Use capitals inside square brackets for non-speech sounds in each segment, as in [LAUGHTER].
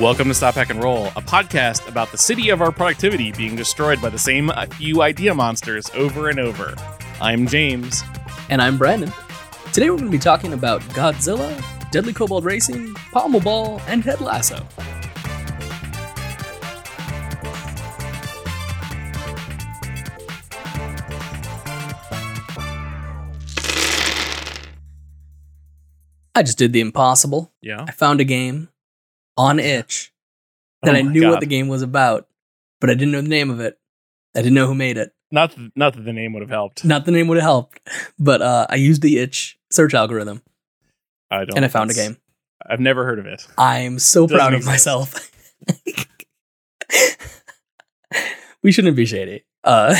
Welcome to Stop Hack and Roll, a podcast about the city of our productivity being destroyed by the same few idea monsters over and over. I'm James. And I'm Brandon. Today we're going to be talking about Godzilla, Deadly Kobold Racing, Pommel Ball, and Head Lasso. I just did the impossible. Yeah. I found a game on itch that Oh I knew God. what the game was about, but I didn't know the name of it. I didn't know who made it. Not th- not that the name would have helped. Not the name would have helped, but uh, I used the itch search algorithm I don't. and I found a game. I've never heard of it. I'm so Doesn't proud of myself. [LAUGHS] we shouldn't be shady. Uh,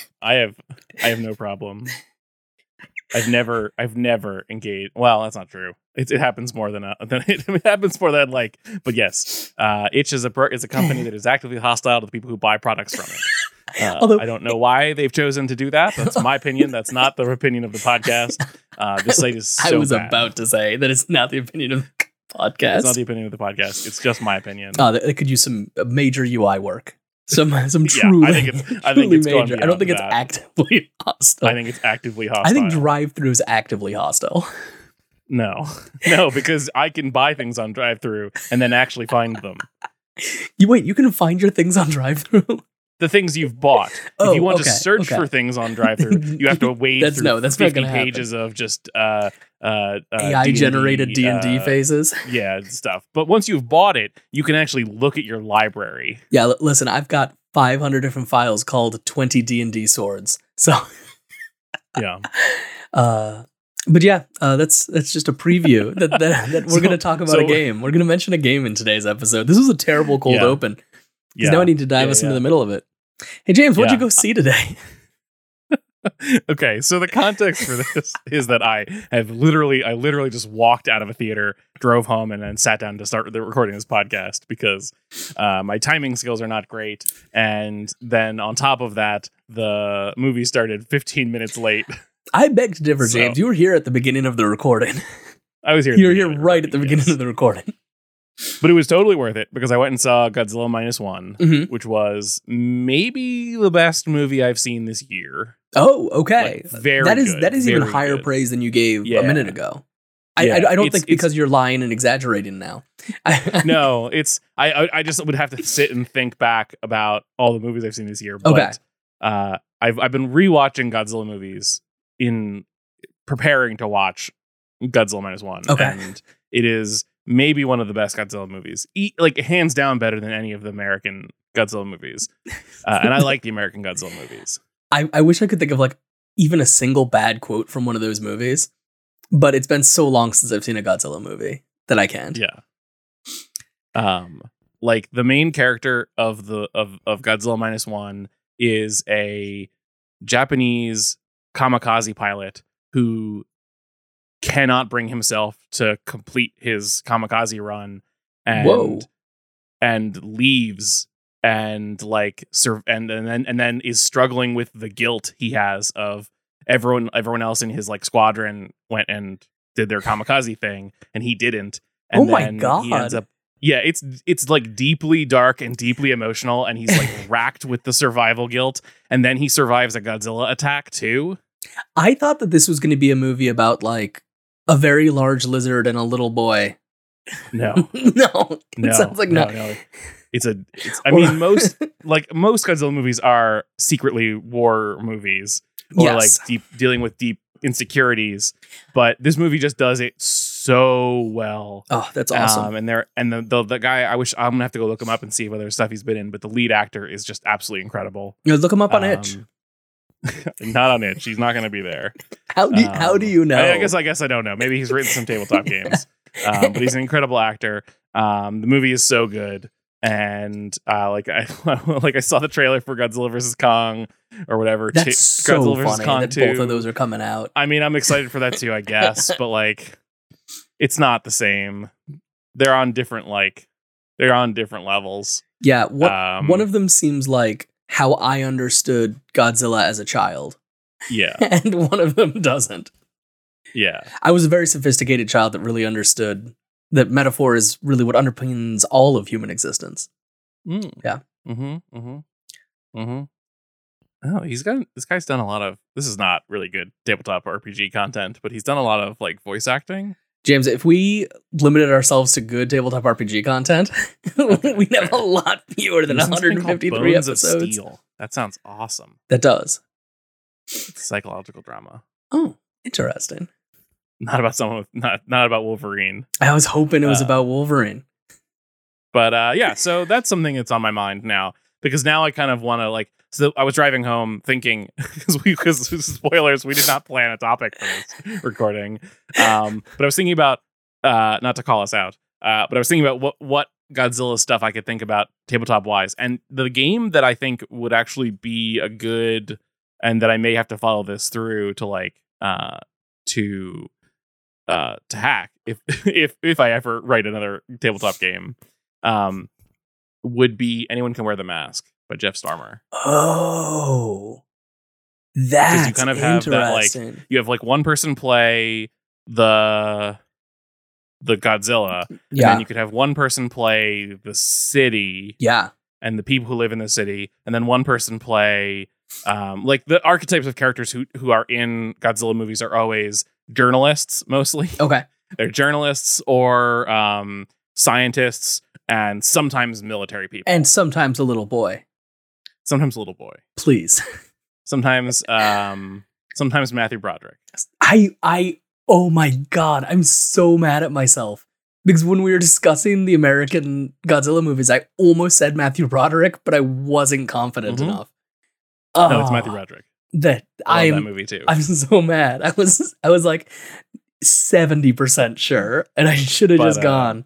[LAUGHS] I have I have no problem. I've never I've never engaged. Well, that's not true. It, it happens more than, uh, [LAUGHS] than it, happens more than I'd like. But yes, uh, Itch is a per- is a company that is actively hostile to the people who buy products from it. [LAUGHS] Uh, Although- I don't know why they've chosen to do that. That's my opinion. That's [LAUGHS] not the opinion of the podcast. Uh, this site is so I was bad. about to say that it's not the opinion of the podcast. It's not the opinion of the podcast. It's just my opinion. Uh, they, they could use some uh, major UI work. Some [LAUGHS] some Yeah, truly, I think it's- I think truly major. I don't think it's that. actively [LAUGHS] hostile. I think it's actively hostile. I think DriveThru is actively hostile. no, [LAUGHS] no, because I can buy things on DriveThru and then actually find them. You wait, you can find your things on DriveThru. The things you've bought. Oh, if you want okay, to search okay. for things on DriveThru, [LAUGHS] you have to wade That's- through no, that's not 50 gonna happen. pages of just uh, uh, uh, AI generated D and D uh, phases. [LAUGHS] Yeah, stuff. But once you've bought it, you can actually look at your library. Yeah, l- listen, I've got 500 different files called 20 D&D swords. So, [LAUGHS] Yeah. uh but yeah, uh, that's that's just a preview that, that, that we're So- going to talk about so- a game. We're going to mention a game in today's episode. This was a terrible cold Yeah. open. Because Yeah. now I need to dive Yeah, us into the middle of it. Hey James, what'd Yeah. you go see today? [LAUGHS] okay, so the context for this is that I have literally, I literally just walked out of a theater, drove home, and then sat down to start the recording this podcast because uh, my timing skills are not great. And then on top of that, the movie started 15 minutes late. [LAUGHS] I beg to differ, So- James. You were here at the beginning of the recording. I was here. you were here right at the beginning yes. of the recording. But it was totally worth it because I went and saw Godzilla minus one, Mhm. which was maybe the best movie I've seen this year. Oh, okay. Like, very that is good, that is even higher good. praise than you gave Yeah. a minute ago. I, Yeah, I, I don't think because you're lying and exaggerating now. [LAUGHS] no, it's I, I I just would have to sit and think back about all the movies I've seen this year. But, Okay. Uh, I've I've been rewatching Godzilla movies in preparing to watch Godzilla minus one. Okay. And it is maybe one of the best Godzilla movies. E- like hands down better than any of the American Godzilla movies. [LAUGHS] Uh, and I like the American Godzilla movies. I, I wish I could think of like even a single bad quote from one of those movies, but it's been so long since I've seen a Godzilla movie that I can't. Yeah. Um, like the main character of the of of Godzilla minus one is a Japanese kamikaze pilot who cannot bring himself to complete his kamikaze run and Whoa. and leaves and like serve and and then and then is struggling with the guilt he has of everyone everyone else in his like squadron went and did their kamikaze thing and he didn't and Oh my then he ends God. up yeah it's it's like deeply dark and deeply emotional and he's like [LAUGHS] racked with the survival guilt and then he survives a godzilla attack too I thought that this was going to be a movie about like a very large lizard and a little boy. no no, [LAUGHS] no it sounds like no, not. no. it's a it's, i mean most [LAUGHS] like most godzilla movies are secretly war movies or yes. like deep dealing with deep insecurities but this movie just does it so well oh, that's awesome. Um, and there and the, the the guy I wish I'm gonna have to go look him up and see what other stuff he's been in, but the lead actor is just absolutely incredible. You know, look him up on Itch. Um, [LAUGHS] not on Itch. He's not gonna be there. How do how Um, do you know? I, I guess I guess I don't know. Maybe he's written some tabletop games. [LAUGHS] Um, but he's an incredible actor. Um, the movie is so good. And uh, like I [LAUGHS] like I saw the trailer for Godzilla vs Kong or whatever. that's T- so Godzilla funny Kong that 2. both of those are coming out. I mean, I'm excited for that too, I guess, but like it's not the same. They're on different like they're on different levels. Yeah, what Um, one of them seems like how I understood Godzilla as a child, Yeah. [LAUGHS] and one of them doesn't. Yeah. I was a very sophisticated child that really understood that metaphor is really what underpins all of human existence. Mm. Yeah. Mm-hmm. Mm-hmm. Mm-hmm. Oh, he's got this guy's done a lot of this is not really good tabletop RPG content, but he's done a lot of like voice acting. James, if we limited ourselves to good tabletop RPG content, [LAUGHS] we'd have a lot fewer than There's this 153 Bones of episodes. Steel. That sounds awesome. That does. It's psychological drama. Oh, interesting. Not about someone with not not about Wolverine. I was hoping it was Uh, about Wolverine. But uh yeah, so that's something that's on my mind now because now I kind of want to like so I was driving home thinking [LAUGHS] because we because [LAUGHS] spoilers we did not plan a topic for this [LAUGHS] recording. Um but I was thinking about uh not to call us out. Uh but I was thinking about what what Godzilla stuff I could think about tabletop wise and the game that I think would actually be a good and that I may have to follow this through to like uh to uh to hack if if if I ever write another tabletop game um would be anyone can wear the mask by Jeff Stormer. Oh, that's kind of have that, like. You have like one person play the the Godzilla, and yeah, then you could have one person play the city yeah, and the people who live in the city, and then one person play um like the archetypes of characters who who are in Godzilla movies are always journalists mostly. okay. [LAUGHS] They're journalists or um scientists and sometimes military people. And sometimes a little boy, sometimes a little boy. please. [LAUGHS] Sometimes um sometimes Matthew Broderick. I, I, oh my god, I'm so mad at myself because when we were discussing the American Godzilla movies, I almost said Matthew Broderick, but I wasn't confident Mhm. enough. No, it's Matthew Oh, Broderick. That I love that movie too. I'm [LAUGHS] so mad. I was, I was like seventy percent sure, and I should have just uh, gone.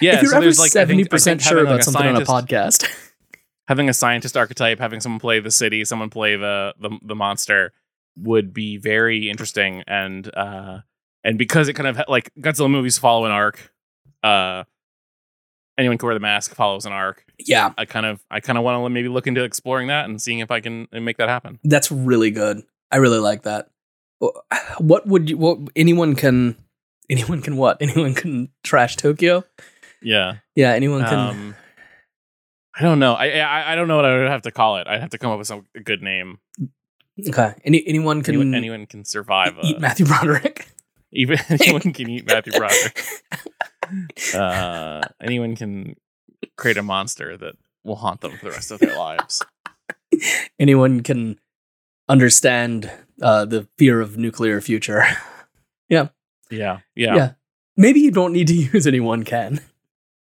Yeah, if you're so ever there's like I think- I seventy think percent sure about like, something on a podcast, [LAUGHS] having a scientist archetype, having someone play the city, someone play the the, the monster would be very interesting and uh and because it kind of like Godzilla movies follow an arc uh anyone can wear the mask follows an arc yeah, I kind of I kind of want to maybe look into exploring that and seeing if I can make that happen. that's really good. I really like that. [SIGHS] What would you? What anyone can? Anyone can what? [LAUGHS] Anyone can trash Tokyo? Yeah. Yeah, anyone can. Um, I don't know. I, I I don't know what I would have to call it. I'd have to come up with some a good name. okay, any anyone can Anyone, anyone can survive. eat A, Matthew Broderick. [LAUGHS] even [LAUGHS] anyone can eat Matthew Broderick. Uh, anyone can create a monster that will haunt them for the rest of their lives. [LAUGHS] anyone can understand uh, the fear of nuclear future. Yeah. Yeah. Yeah. Maybe you don't need to use anyone can.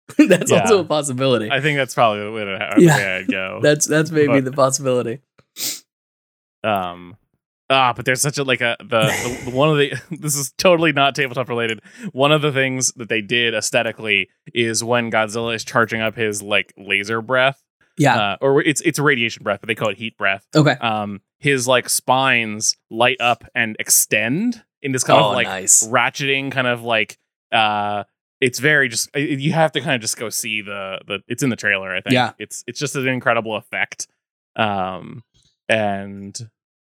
[LAUGHS] that's Yeah. also a possibility. I think that's probably the way, to, Yeah. way I'd go. [LAUGHS] that's that's maybe But- the possibility. um ah but there's such a like a the, the one of the [LAUGHS] this is totally not tabletop related one of the things that they did aesthetically is when godzilla is charging up his like laser breath Yeah. uh, or it's it's a radiation breath but they call it heat breath okay. um his like spines light up and extend in this kind oh, of like nice. ratcheting kind of like uh it's very just you have to kind of just go see the the it's in the trailer i think Yeah. it's it's just an incredible effect um and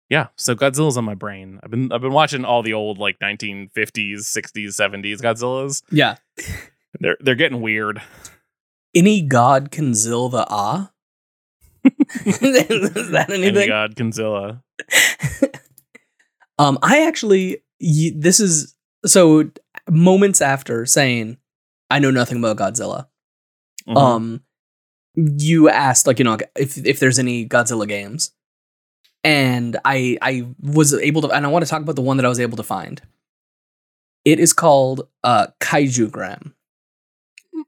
yeah so godzilla's on my brain i've been i've been watching all the old like 1950s 60s 70s godzillas Yeah. [LAUGHS] they're they're getting weird Any god can zill the ah. [LAUGHS] [LAUGHS] Is that anything? god godzilla um, I actually y- this is so moments after saying I know nothing about Godzilla. Mhm. Um, you asked like you know if if there's any Godzilla games, and I I was able to and I want to talk about the one that I was able to find. It is called uh Kaiju Gram.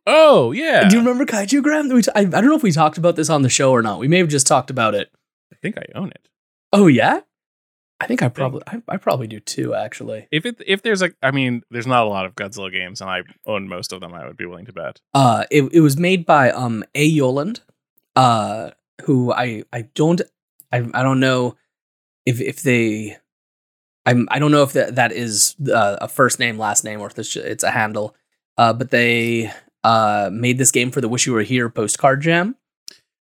oh yeah Do you remember Kaiju Gram? We t- I, I don't know if we talked about this on the show or not. We may have just talked about it. i think i own it Oh yeah, I think I probably I, I probably do too. Actually, if it if there's a i mean there's not a lot of godzilla games and i own most of them i would be willing to bet uh, it it was made by um A Yoland, uh, who I I don't I I don't know if if they. I'm, I don't know if that, that is uh, a first name, last name, or if it's, it's a handle. Uh, but they uh, made this game for the Wish You Were Here postcard jam.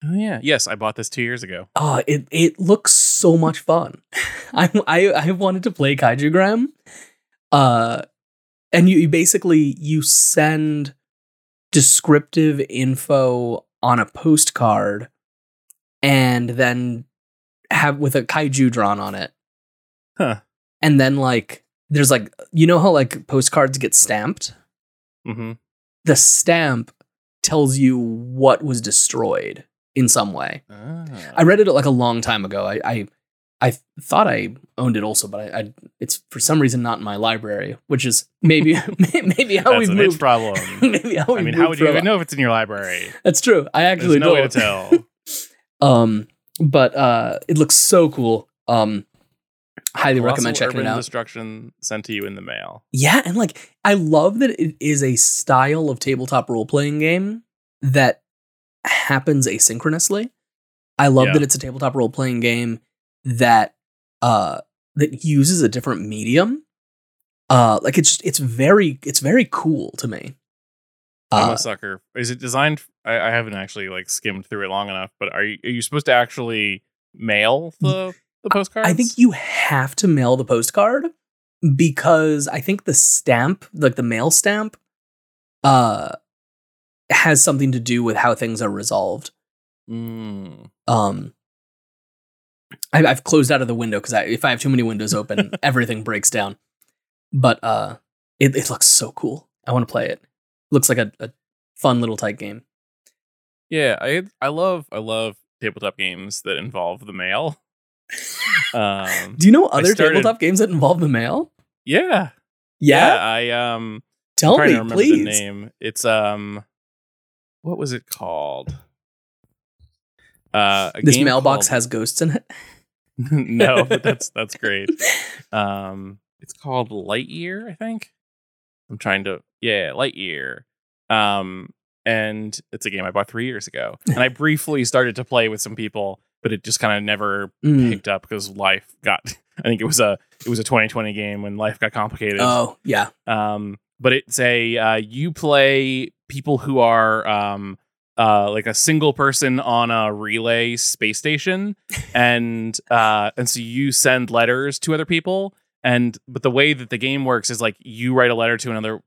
Oh yeah yes i bought this two years ago Oh, it it looks so much fun. [LAUGHS] I I I wanted to play Kaiju Gram. uh and you, you basically you send descriptive info on a postcard and then have with a kaiju drawn on it Huh. and then like there's like you know how like postcards get stamped Mm-hmm. the stamp tells you what was destroyed in some way Ah. i read it like a long time ago i i, I thought i owned it also but I, I it's for some reason not in my library which is maybe [LAUGHS] maybe how we've moved problem. [LAUGHS] maybe how we I mean, how would you even know if it's in your library? [LAUGHS] that's true i There's actually no way to don't. tell. um but uh it looks so cool um highly recommend Colossal checking it Urban out Destruction sent to you in the mail. Yeah, and like I love that it is a style of tabletop role playing game that happens asynchronously. I love Yeah. that it's a tabletop role playing game that uh that uses a different medium. Uh like it's it's very it's very cool to me. I'm Uh, a sucker. Is it designed? I, I haven't actually like skimmed through it long enough, but are you are you supposed to actually mail the the postcards? I think you have to mail the postcard because I think the stamp, like the mail stamp, uh has something to do with how things are resolved. Mm. um I, I've closed out of the window because I, if I have too many windows [LAUGHS] open, everything breaks down. But uh, it, it looks so cool. I want to play it. Looks like a, a fun little tight game. Yeah, I I love I love tabletop games that involve the mail. um, [LAUGHS] Do you know other started- tabletop games that involve the mail? yeah, Yeah, I um tell me, remember please. the name. It's um, what was it called? Uh, This mailbox called- has ghosts in it. [LAUGHS] no, but [LAUGHS] that's that's great. Um, it's called Lightyear, I think. I'm trying to, yeah, Lightyear. Um, and it's a game I bought three years ago, and I briefly started to play with some people, but it just kind of never Mm. picked up because life got. [LAUGHS] I think it was a it was a 2020 game when life got complicated. Oh yeah, Um, but it's a uh, you play people who are um uh like a single person on a relay space station [LAUGHS] and uh and so you send letters to other people and but the way that the game works is like you write a letter to another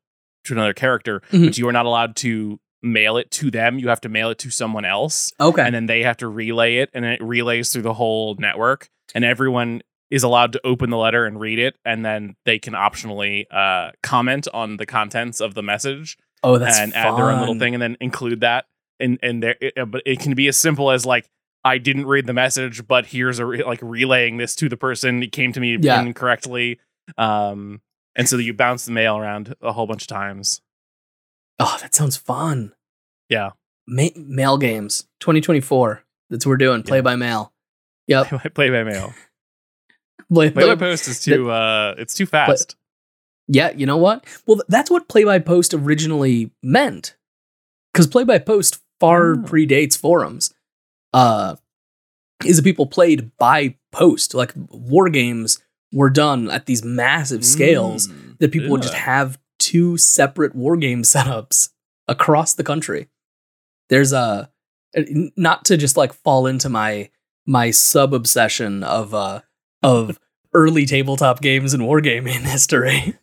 to another character Mhm. but you are not allowed to mail it to them you have to mail it to someone else okay. and then they have to relay it and it relays through the whole network and everyone is allowed to open the letter and read it and then they can optionally uh, comment on the contents of the message oh, that's and add their own little thing and then include that and and there it, uh, but it can be as simple as like I didn't read the message but here's a re- like relaying this to the person it came to me Yeah. incorrectly um and so you bounce the mail around a whole bunch of times Oh, that sounds fun. Yeah. Ma- mail games, 2024. That's what we're doing. Play Yeah. by mail. Yep. [LAUGHS] play by mail Play, by [LAUGHS] post is too uh it's too fast Yeah, you know what? Well, that's what play by post originally meant. Because play by post far Oh. predates forums. Uh, is that people played by post. Like war games were done at these massive scales Mm, that people would just have two separate war game [LAUGHS] setups across the country. There's a not to just like fall into my my sub obsession of uh of early tabletop games and wargaming [LAUGHS] history.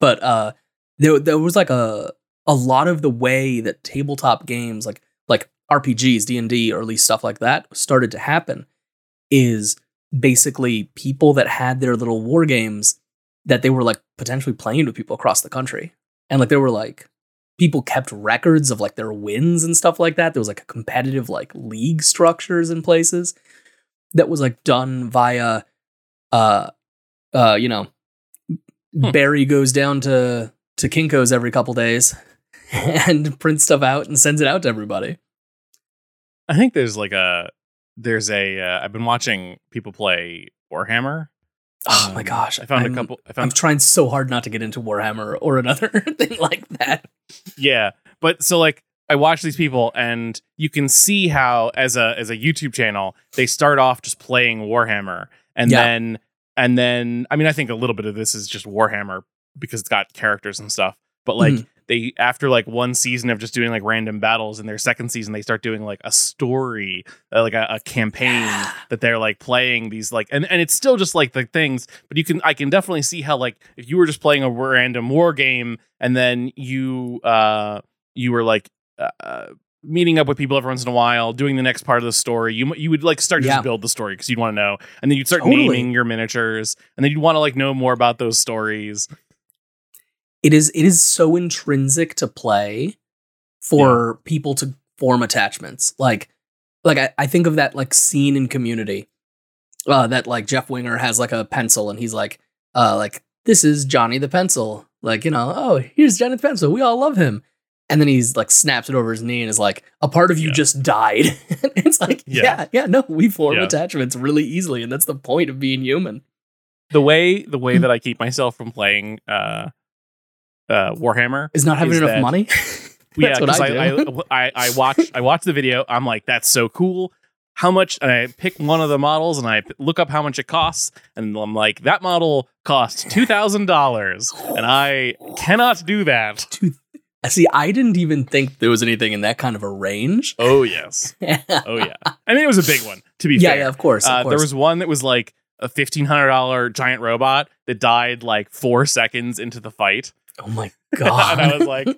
But uh there there was like a a lot of the way that tabletop games like like RPGs, D&D, early stuff like that started to happen is basically people that had their little war games that they were like potentially playing with people across the country. And like there were like people kept records of like their wins and stuff like that. There was like a competitive like league structures in places that was like done via uh uh you know Hmm. Barry goes down to to Kinko's every couple days [LAUGHS] and prints stuff out and sends it out to everybody. I think there's like a there's a uh, I've been watching people play Warhammer. Oh my Um, gosh. I found I'm- a couple. I I'm trying so hard not to get into Warhammer or another [LAUGHS] thing like that. yeah, but so like I watch these people and you can see how as a as a YouTube channel they start off just playing Warhammer and Yeah. then and then I mean I think a little bit of this is just Warhammer because it's got characters and stuff. but like Mhm. they after like one season of just doing like random battles in their second season they start doing like a story uh, like a, a campaign Yeah. that they're like playing these like and, and it's still just like the things but you can i can definitely see how like if you were just playing a random war game and then you uh you were like uh, uh, meeting up with people every once in a while doing the next part of the story you you would like start to Yeah. just build the story because you'd want to know. And then you'd start Totally. naming your miniatures and then you'd want to like know more about those stories. It is it is so intrinsic to play for people to form attachments. Like like I, I think of that like scene in community uh that like jeff winger has like a pencil and he's like uh like this is johnny the pencil. Like you know oh here's johnny the pencil. We all love him and then he's like snaps it over his knee and is like a part of you Yeah. just died [LAUGHS] it's like Yeah. yeah. yeah no we form Yeah. attachments really easily and that's the point of being human the way the Hmm. way that I keep myself from playing uh uh Warhammer. is not having Is enough that- money [LAUGHS] [LAUGHS] yeah, That's what because I. I, I I watch I watch the video. I'm like, that's so cool. How much? And I pick one of the models and I look up how much it costs, and I'm like, that model costs two thousand dollars, and I cannot do that. See, I didn't even think there was anything in that kind of a range. Oh yes, [LAUGHS] oh yeah. I mean, it was a big one. To be yeah, fair, of course. Of Uh, course. there was one that was like a fifteen hundred dollar giant robot that died like four seconds into the fight. oh my [LAUGHS] and god! I was like,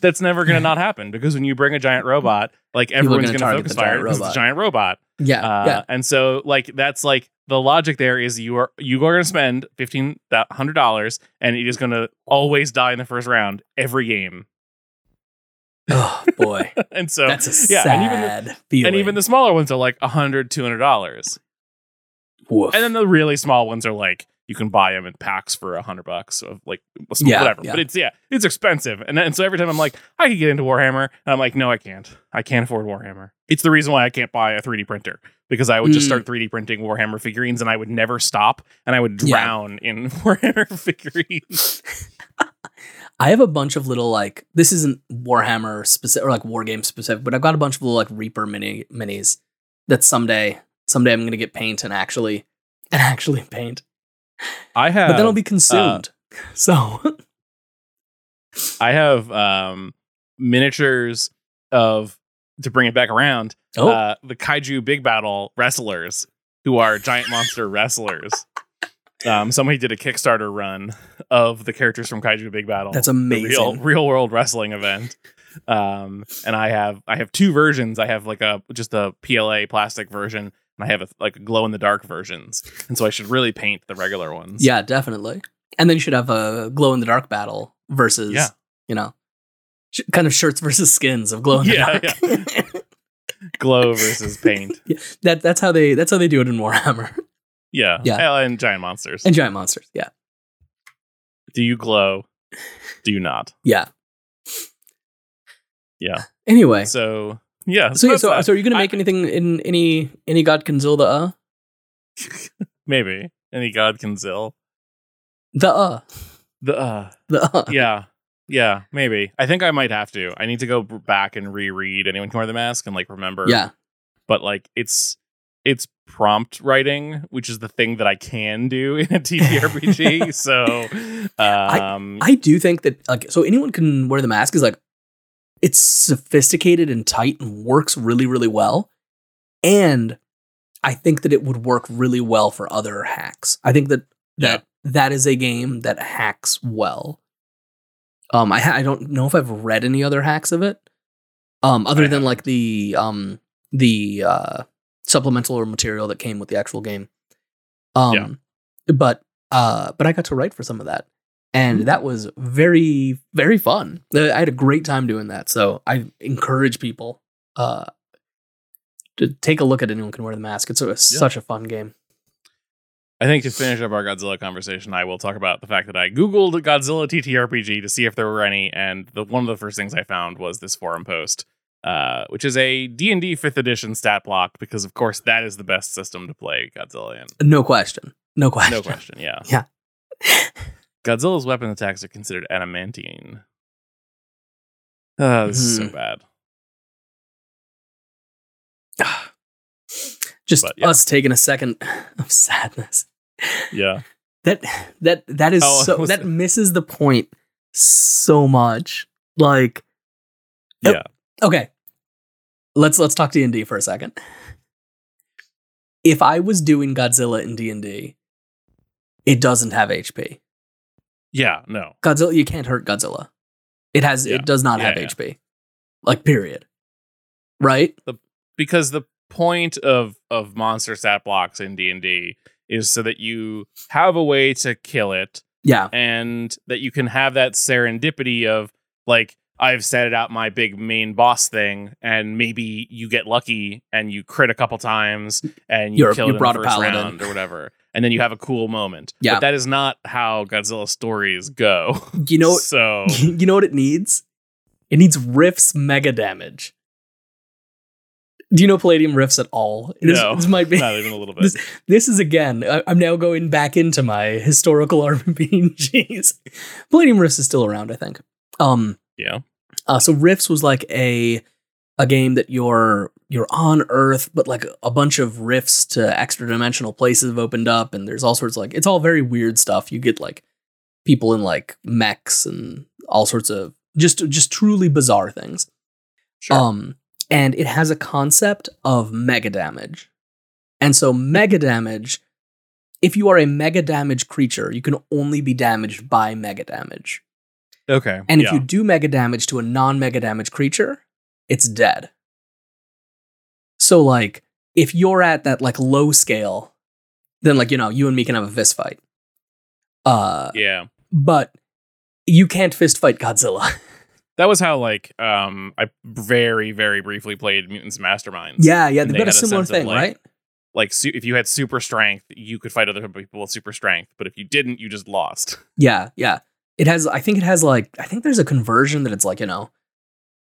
that's never going to not happen because when you bring a giant robot, like everyone's gonna going to focus fire because it's a giant robot. yeah, Uh, yeah. And so, like, that's like the logic there is you are you are going to spend fifteen hundred dollars, and it is going to always die in the first round every game. Oh boy, [LAUGHS] and so, that's a yeah, and even the- sad and even the smaller ones are like a hundred, two hundred dollars, and then the really small ones are like you can buy them in packs for a hundred bucks, of like Yeah, whatever. yeah. But it's yeah, it's expensive, and and so every time I'm like, I could get into Warhammer, and I'm like, no, I can't. I can't afford Warhammer. It's the reason why I can't buy a 3D printer because I would just Mm. start 3D printing Warhammer figurines, and I would never stop, and I would Yeah. drown in [LAUGHS] Warhammer figurines. [LAUGHS] I have a bunch of little like this isn't Warhammer specific or like war game specific, but I've got a bunch of little like Reaper mini minis that someday someday I'm gonna get paint and actually and actually paint, I have, [LAUGHS] but then I'll be consumed. [LAUGHS] so I have um, miniatures of to bring it back around. oh uh, the Kaiju Big Battel wrestlers who are giant monster wrestlers. Um, somebody did a Kickstarter run of the characters from Kaiju Big Battel. that's amazing. real [LAUGHS] real world wrestling event. Um, and I have I have two versions. I have like a just a PLA plastic version, and I have a, like a glow in the dark versions. And so I should really paint the regular ones. Yeah, definitely. And then you should have a glow in the dark battle versus, Yeah. you know, sh- kind of shirts versus skins of glow in the Yeah, dark. [LAUGHS] glow versus paint. that that's how they that's how they do it in Warhammer Yeah, Yeah. Oh, and giant monsters. and giant monsters. Yeah, do you glow? [LAUGHS] Do you not? yeah, Yeah. Anyway, So yeah. so so, that. so are you gonna I- make anything in any any God Conzil the uh [LAUGHS] Maybe. Any god can zill the uh the uh the uh yeah. Yeah maybe. I think I might have to. I need to go back and reread anyone can wear the mask and like remember. Yeah. But like it's it's prompt writing which is the thing that I can do [LAUGHS] in a TTRPG [LAUGHS] so um I do think that like so anyone can wear the mask is like it's sophisticated and tight and works really really well and I think that it would work really well for other hacks. I think that that that is a game that hacks well. Um I ha- I don't know if I've read any other hacks of it. Um other than like the um the uh supplemental or material that came with the actual game. Um but uh but I got to write for some of that and that was very very fun. Uh, i had a great time doing that. So i encourage people uh to take a look at anyone can wear the mask. It's a, such a fun game. I think to finish up our Godzilla conversation, I will talk about the fact that I googled Godzilla TTRPG to see if there were any, and the one of the first things I found was this forum post, uh, which is a D and D fifth edition stat block because, of course, that is the best system to play Godzilla in. no question. No question. No question. Yeah. [LAUGHS] Yeah. Godzilla's weapon attacks are considered adamantine. Uh, this is so Mhm. bad. [SIGHS] just But, yeah. us taking a second [LAUGHS] of sadness Yeah. that that that is Oh, so that misses the point so much. Like, Yeah. okay, let's let's talk D and D for a second. If I was doing Godzilla in D and D, it doesn't have HP. Yeah. No. Godzilla, you can't hurt Godzilla. It has, Yeah. it does not Yeah, have yeah. HP. Like, period. Right? because the point of of monster stat blocks in D&D is so that you have a way to kill it Yeah. and that you can have that serendipity of like I've set it out my big main boss thing and maybe you get lucky and you crit a couple times and you You're- kill you it in the first paladin. round or whatever and then you have a cool moment. Yeah. But that is not how Godzilla stories go. You know, [LAUGHS] so [LAUGHS] you know what it needs? It needs Rift's mega damage. Do you know Palladium Rifts at all? This, No. this might be. [LAUGHS] not even a little bit. This, this is again. I, I'm now going back into my historical RPGs. Palladium Rifts is still around, I think. Um. yeah. Uh, so Rifts was like a a game that you're you're on Earth, but like a bunch of rifts to extra dimensional places have opened up, and there's all sorts of like it's all very weird stuff. You get like people in like mechs and all sorts of just just truly bizarre things. Sure. Um, and it has a concept of mega damage. And so, mega damage, if you are a mega damage creature, you can only be damaged by mega damage. okay. And if yeah. you do mega damage to a non mega damage creature, it's dead. So, like, if you're at that like low scale, then like, you know, you and me can have a fist fight. Uh, yeah. but you can't fist fight Godzilla. [LAUGHS] That was how like um I very very briefly played Mutants Masterminds. yeah, yeah, they've they got a similar sense of, thing, like, right? Like su- if you had super strength, you could fight other people with super strength, but if you didn't, you just lost. [LAUGHS] Yeah, yeah. It has I think it has like I think there's a conversion that it's like, you know,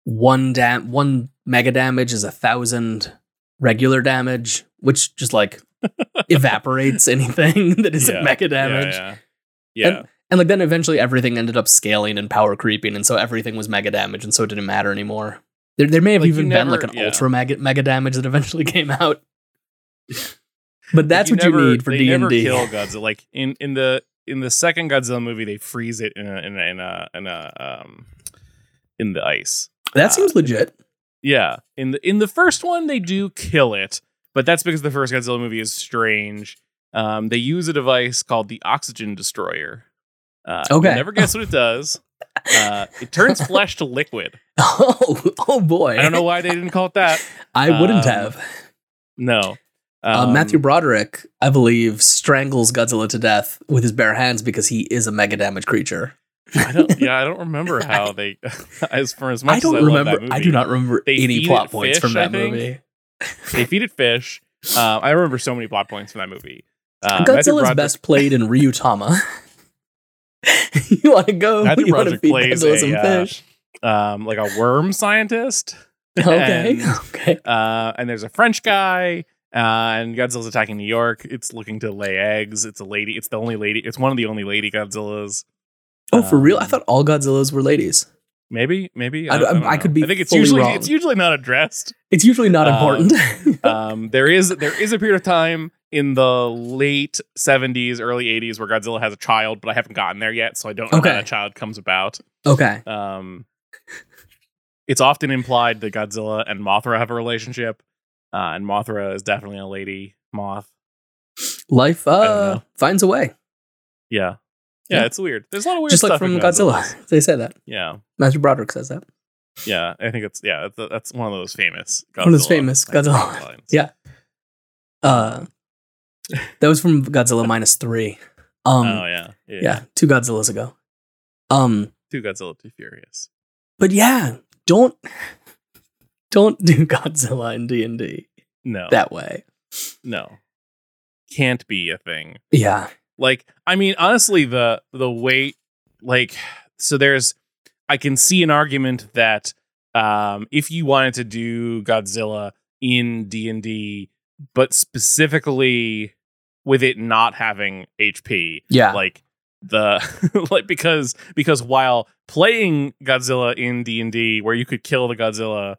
one dam one mega damage is a thousand regular damage, which just like [LAUGHS] evaporates anything [LAUGHS] that isn't Yeah, mega damage. Yeah. Yeah. yeah. And like then eventually everything ended up scaling and power creeping, and so everything was mega damage, and so it didn't matter anymore. There, there may have Like, you even been like an yeah. ultra mega mega damage that eventually [LAUGHS] came out. But that's what never- you need for D and never D. kill Godzilla. Like in in the in the second Godzilla movie, they freeze it in a in a in a, in, a, um in the ice. That seems legit. Yeah. In the in the first one, they do kill it, but that's because the first Godzilla movie is strange. Um, they use a device called the oxygen destroyer. Uh, Okay. never guess what it does. [LAUGHS] Uh, it turns flesh to liquid. [LAUGHS] Oh, oh boy! I don't know why they didn't call it that. [LAUGHS] I wouldn't Um, have. No. Uh, Um, Matthew Broderick, I believe, strangles Godzilla to death with his bare hands because he is a mega damage creature. I don't. Yeah, I don't remember [LAUGHS] how they. [LAUGHS] As for as much I don't as I remember. love that movie, I do not remember They any plot points fish, from that movie. They feed it fish. Uh, [LAUGHS] I remember so many plot points from that movie. Uh, Matthew Godzilla's Broderick- best played in Ryutama. you want to go? Matthew you want to feed plays Godzilla some a, uh, fish? um, like a worm scientist. Okay, and- okay. Uh, and there's a French guy, uh, and Godzilla's attacking New York. It's looking to lay eggs. It's a lady. It's the only lady. It's one of the only lady Godzillas. Oh, for real? I um, thought all Godzillas were ladies. Maybe, maybe. I- don't- don't I could be I think it's usually wrong. it's usually not addressed. It's usually not um, important. [LAUGHS] um, there is there is a period of time in the late 70s, early 80s where Godzilla has a child, but I haven't gotten there yet, so I don't know Okay. how that child comes about. okay. Um, it's often implied that Godzilla and Mothra have a relationship, uh, and Mothra is definitely a lady moth. Life uh, finds a way. Yeah. Yeah, Yeah. it's weird. There's a lot of weird Just like from in Godzilla. [LAUGHS] They say that. Yeah, Matthew Broderick says that. yeah. I think it's yeah. That's, one of those famous. Godzilla One of those famous Godzilla- lines. [LAUGHS] Yeah. Uh, that was from Godzilla minus three. Um, oh yeah. yeah. yeah, two Godzillas ago. Um, Two Godzilla, Too Furious. but yeah, don't don't do [LAUGHS] Godzilla in D and D No, that way. no, can't be a thing. Yeah, like i mean honestly the the weight like so there's i can see an argument that um if you wanted to do godzilla in d&d but specifically with it not having hp yeah, like the [LAUGHS] like because because while playing godzilla in d&d where you could kill the godzilla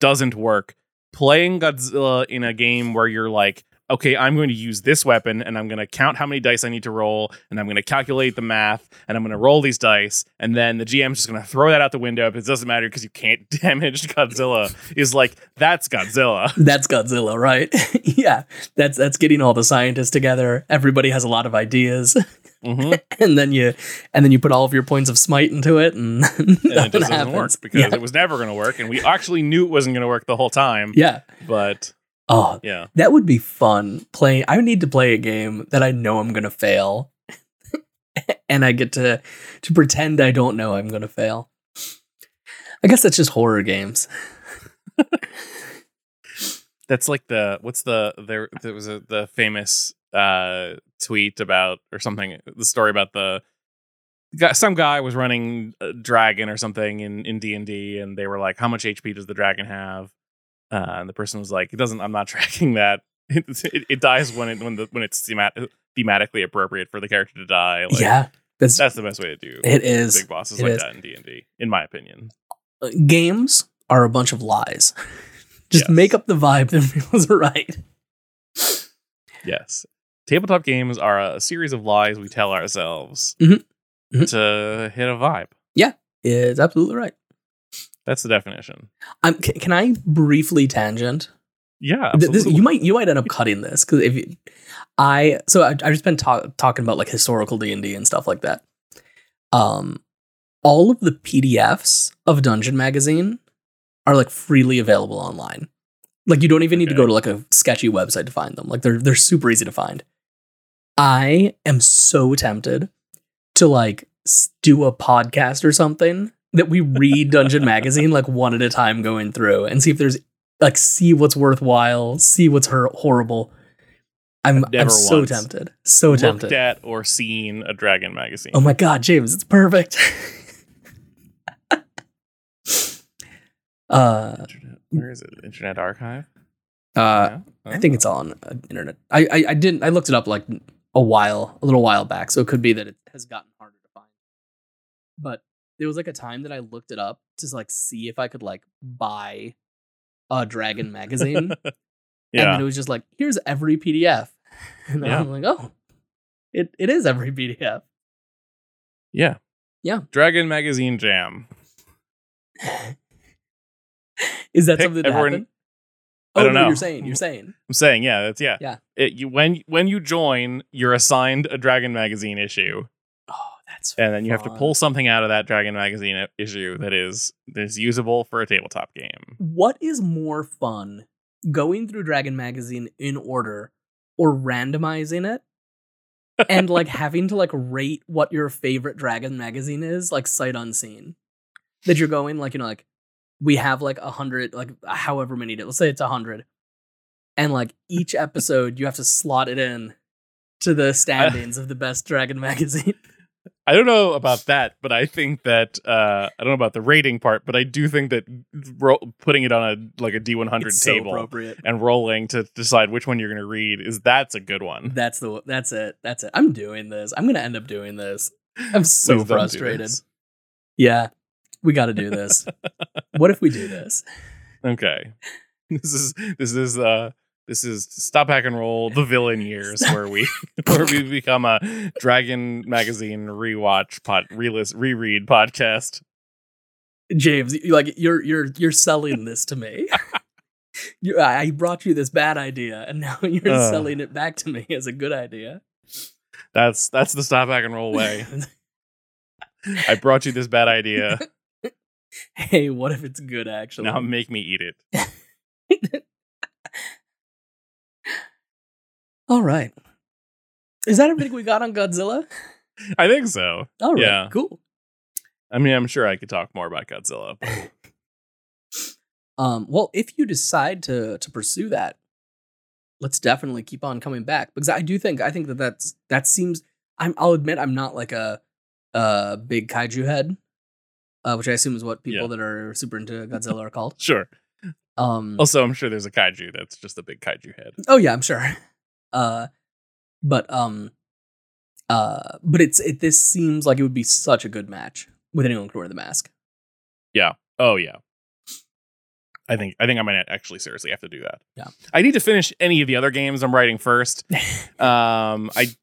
doesn't work playing godzilla in a game where you're like okay, I'm going to use this weapon and I'm going to count how many dice I need to roll and I'm going to calculate the math and I'm going to roll these dice and then the GM's just going to throw that out the window if it doesn't matter because you can't [LAUGHS] damage Godzilla is like that's Godzilla. [LAUGHS] That's Godzilla, right? [LAUGHS] yeah, that's that's getting all the scientists together. Everybody has a lot of ideas, hmm and then you and then you put all of your points of smite into it, and, And it doesn't happens. work because yeah. it was never going to work and we actually knew it wasn't going to work the whole time. yeah. But Oh, yeah. that would be fun. Playing, I need to play a game that I know I'm gonna fail, [LAUGHS] and I get to to pretend I don't know I'm gonna fail. I guess that's just horror games. That's like the what's the there there was a the famous uh tweet about or something the story about the guy, some guy was running a dragon or something in in D&D and they were like how much HP does the dragon have uh, and the person was like it doesn't I'm not [LAUGHS] tracking that it, it, it dies when it when the when it's themat- thematically appropriate for the character to die like yeah, that's, that's the best way to do it is. big bosses like is. that in D&D in my opinion Uh, Games are a bunch of lies. [LAUGHS] Just Yes. make up the vibe that [LAUGHS] feels right. Yes. Tabletop games are a series of lies we tell ourselves Mhm. Mhm. to hit a vibe. Yeah, it's absolutely right. That's the definition. Um, can, can I briefly tangent? Yeah. Th- this- you might you might end up cutting this because if you, I so I, I've just been ta- talking about like historical D and D and stuff like that. Um, all of the PDFs of Dungeon Magazine are like freely available online. Like you don't even need to go to like a sketchy website to find them. Like they're they're super easy to find. I am so tempted to like do a podcast or something that we read Dungeon Magazine like one at a time going through and see if there's like see what's worthwhile, see what's hor- horrible. I'm I'm so tempted, so looked tempted. at or seen a dragon magazine. Oh my god, James, it's perfect. [LAUGHS] uh, Internet- Where is it? Internet Archive? uh, Yeah? I think it's all on uh, internet. I, I I didn't. I looked it up like a while, a little while back, so it could be that it has gotten harder to find. But there was like a time that I looked it up to like see if I could like buy a Dragon mm. magazine, [LAUGHS] and yeah. then it was just like, here's every PDF, [LAUGHS] and Yeah. I'm like, oh, it it is every PDF. Yeah. Yeah. Dragon Magazine Jam. [LAUGHS] Is that Pick something that everyone- happened? I Oh, don't no, know. You're saying, you're saying. I'm saying, yeah, that's yeah. Yeah. It, you when when you join, you're assigned a Dragon Magazine issue. That's and then you have to pull something out of that Dragon Magazine issue that is that is usable for a tabletop game. What is more fun, going through Dragon Magazine in order or randomizing it? and like [LAUGHS] having to like rate what your favorite Dragon magazine is, like sight unseen. That you're going like you know like we have like a hundred like however many let's say it's a hundred, and like each [LAUGHS] episode you have to slot it in to the standings of the best Dragon magazine. [LAUGHS] I don't know about that, but I think that uh, I don't know about the rating part, but I do think that ro- putting it on a like a D one hundred so table appropriate. and rolling to decide which one you're going to read is that's a good one. That's the that's it. That's it. I'm doing this. I'm gonna end up doing this. I'm so frustrated. Yeah, we got to do this. [LAUGHS] what if we do this? Okay, [LAUGHS] this is this is uh this is stop hack and roll the villain years where we [LAUGHS] where we become a Dragon Magazine rewatch pod relist reread podcast. James, like you're you're you're selling this to me. [LAUGHS] you, I I brought you this bad idea, and now [LAUGHS] you're Uh. selling it back to me as a good idea. That's that's the stop hack and roll way. I brought you this bad idea. hey, what if it's good? Actually, Now make me eat it. All right. Is that everything we got on Godzilla? [LAUGHS] I think so. All right, Yeah. cool. I mean, I'm sure I could talk more about Godzilla. But [LAUGHS] Um, well, if you decide to to pursue that, let's definitely keep on coming back because I do think I think that that's that seems. I'm. I'll admit I'm not like a a big kaiju head, uh, which I assume is what people Yeah. that are super into Godzilla are called. [LAUGHS] sure. Um. Also, I'm sure there's a kaiju that's just a big kaiju head. Oh yeah, I'm sure. Uh, but um, uh, but it's it. This seems like it would be such a good match with anyone who can wear the mask. Yeah. Oh yeah. I think I think I might actually seriously have to do that. Yeah. I need to finish any of the other games I'm writing first. [LAUGHS] um, I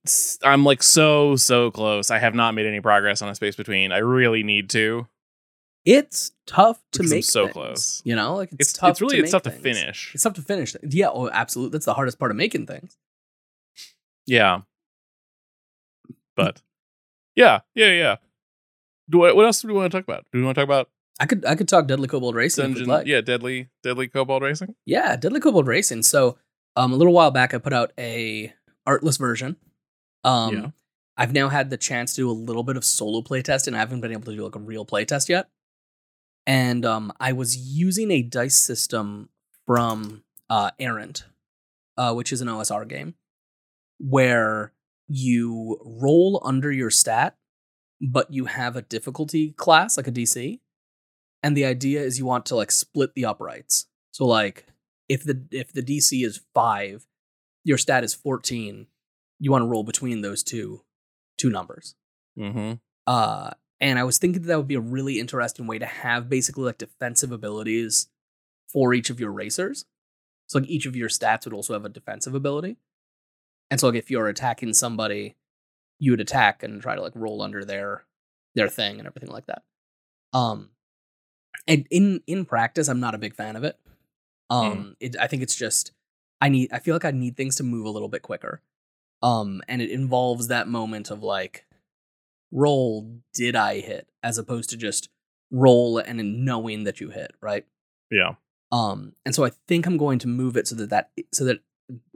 I'm like so so close. I have not made any progress on a space between. I really need to. It's tough to Because I'm make. so things, close. You know, like it's, It's tough. it's really to it's tough make to finish. It's tough to finish. things. Yeah, oh, absolutely. That's the hardest part of making things. Yeah. But yeah, yeah, yeah. Do I, what else do we want to talk about? Do we want to talk about I could I could talk Deadly Kobold Racing Dungeon? like. Yeah, Deadly Deadly Kobold Racing. Yeah, Deadly Kobold Racing. So, um, a little while back, I put out a artless version. Um, Yeah. I've now had the chance to do a little bit of solo playtest, and I haven't been able to do like a real playtest yet. And um, I was using a dice system from uh, Errant, uh, which is an OSR game, where you roll under your stat, but you have a difficulty class, like a DC. And the idea is you want to like split the uprights. So like if the if the DC is five, your stat is 14, you want to roll between those two two numbers. Mm-hmm. Uh and I was thinking that, that would be a really interesting way to have basically like defensive abilities for each of your racers. So like each of your stats would also have a defensive ability. And so like if you're attacking somebody, you would attack and try to like roll under their their thing and everything like that. Um and in in practice, I'm not a big fan of it. Um it, I think it's just I need I feel like I need things to move a little bit quicker. Um and it involves that moment of like roll did I hit as opposed to just roll and knowing that you hit, right? Yeah. Um, and so I think I'm going to move it so that that so that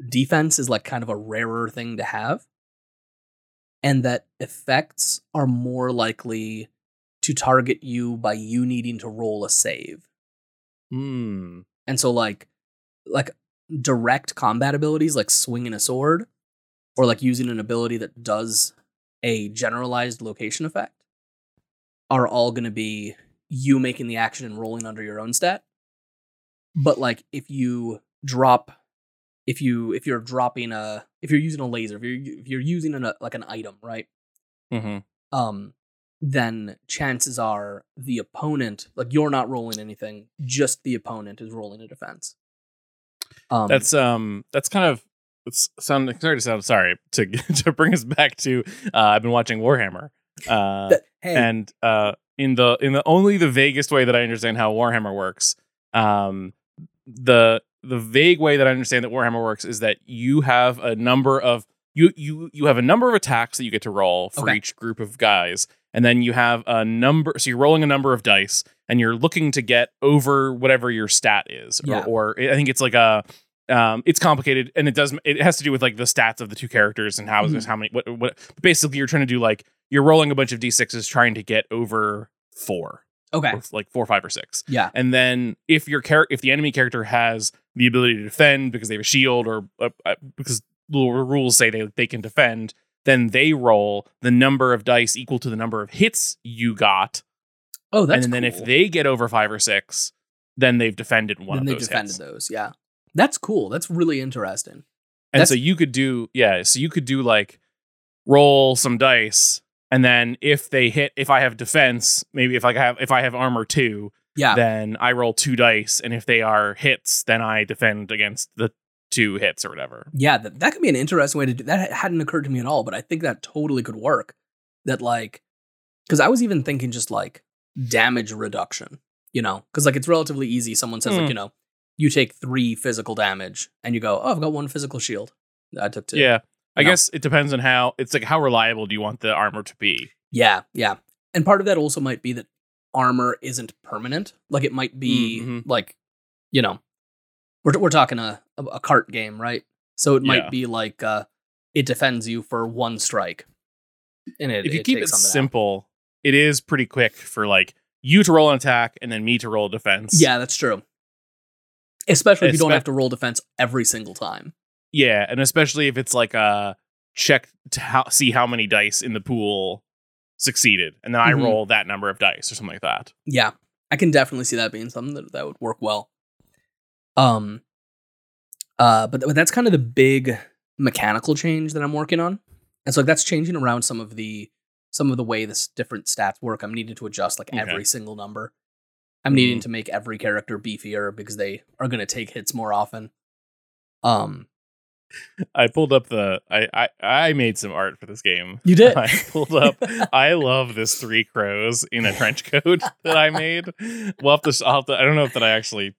defense is like kind of a rarer thing to have, and that effects are more likely to target you by you needing to roll a save. Hmm. And so like like direct combat abilities like swinging a sword or like using an ability that does a generalized location effect are all going to be you making the action and rolling under your own stat. But like if you drop if you if you're dropping a if you're using a laser, if you're if you're using an, like an item, right? Mm-hmm. um, then chances are the opponent, like you're not rolling anything, just the opponent is rolling a defense. Um, That's um that's kind of it's sound sorry to sound sorry to [LAUGHS] to bring us back to uh I've been watching Warhammer. Uh that- hey, and uh in the in the only the vaguest way that I understand how Warhammer works, um the the vague way that I understand that Warhammer works is that you have a number of you you you have a number of attacks that you get to roll for Okay. each group of guys and then you have a number so you're rolling a number of dice and you're looking to get over whatever your stat is Yeah. or, or I think it's like a um, it's complicated and it does it has to do with like the stats of the two characters and how Mhm. how many what what basically you're trying to do like you're rolling a bunch of d6s trying to get over four okay, like four five or six yeah, and then if your character, if the enemy character has the ability to defend because they have a shield or uh, uh, because the rules say they they can defend then they roll the number of dice equal to the number of hits you got oh, that's and then if they get over five or six then they've defended one then of they those They defended hits. those, yeah, that's cool. That's really interesting. And That's- so you could do, yeah, so you could do like roll some dice, and then if they hit, if I have defense, maybe if I have if I have armor two, Yeah, then I roll two dice, and if they are hits, then I defend against the two hits or whatever. yeah, that, that could be an interesting way to do. That hadn't occurred to me at all, but I think that totally could work. That like, because I was even thinking just like damage reduction, you know, because like it's relatively easy. Someone says like, Hmm. you know, you take three physical damage, and you go, oh, I've got one physical shield. I took two. Yeah, I No. guess it depends on how it's like how reliable do you want the armor to be? Yeah, yeah. And part of that also might be that armor isn't permanent. Like it might be Mhm. like, you know, we're we're talking a a, cart game, right? So it might Yeah. be like uh it defends you for one strike. And it, if you it keep it something out. simple, it is pretty quick for like you to roll an attack and then me to roll a defense. Yeah, that's true. Especially if you don't have to roll defense every single time. Yeah, and especially if it's like a check to how, see how many dice in the pool succeeded, and then I Mhm. roll that number of dice or something like that. Yeah, I can definitely see that being something that, that would work well. Um, uh, but, but that's kind of the big mechanical change that I'm working on, and so like, that's changing around some of the some of the way this different stats work. I'm needing to adjust like Okay. every single number. I'm needing Mhm. to make every character beefier because they are going to take hits more often. Um, I pulled up the I, I I made some art for this game. you did. [LAUGHS] I pulled up. [LAUGHS] I love this three crows in a trench coat that I made. We'll have to. I'll have to I don't know if that I actually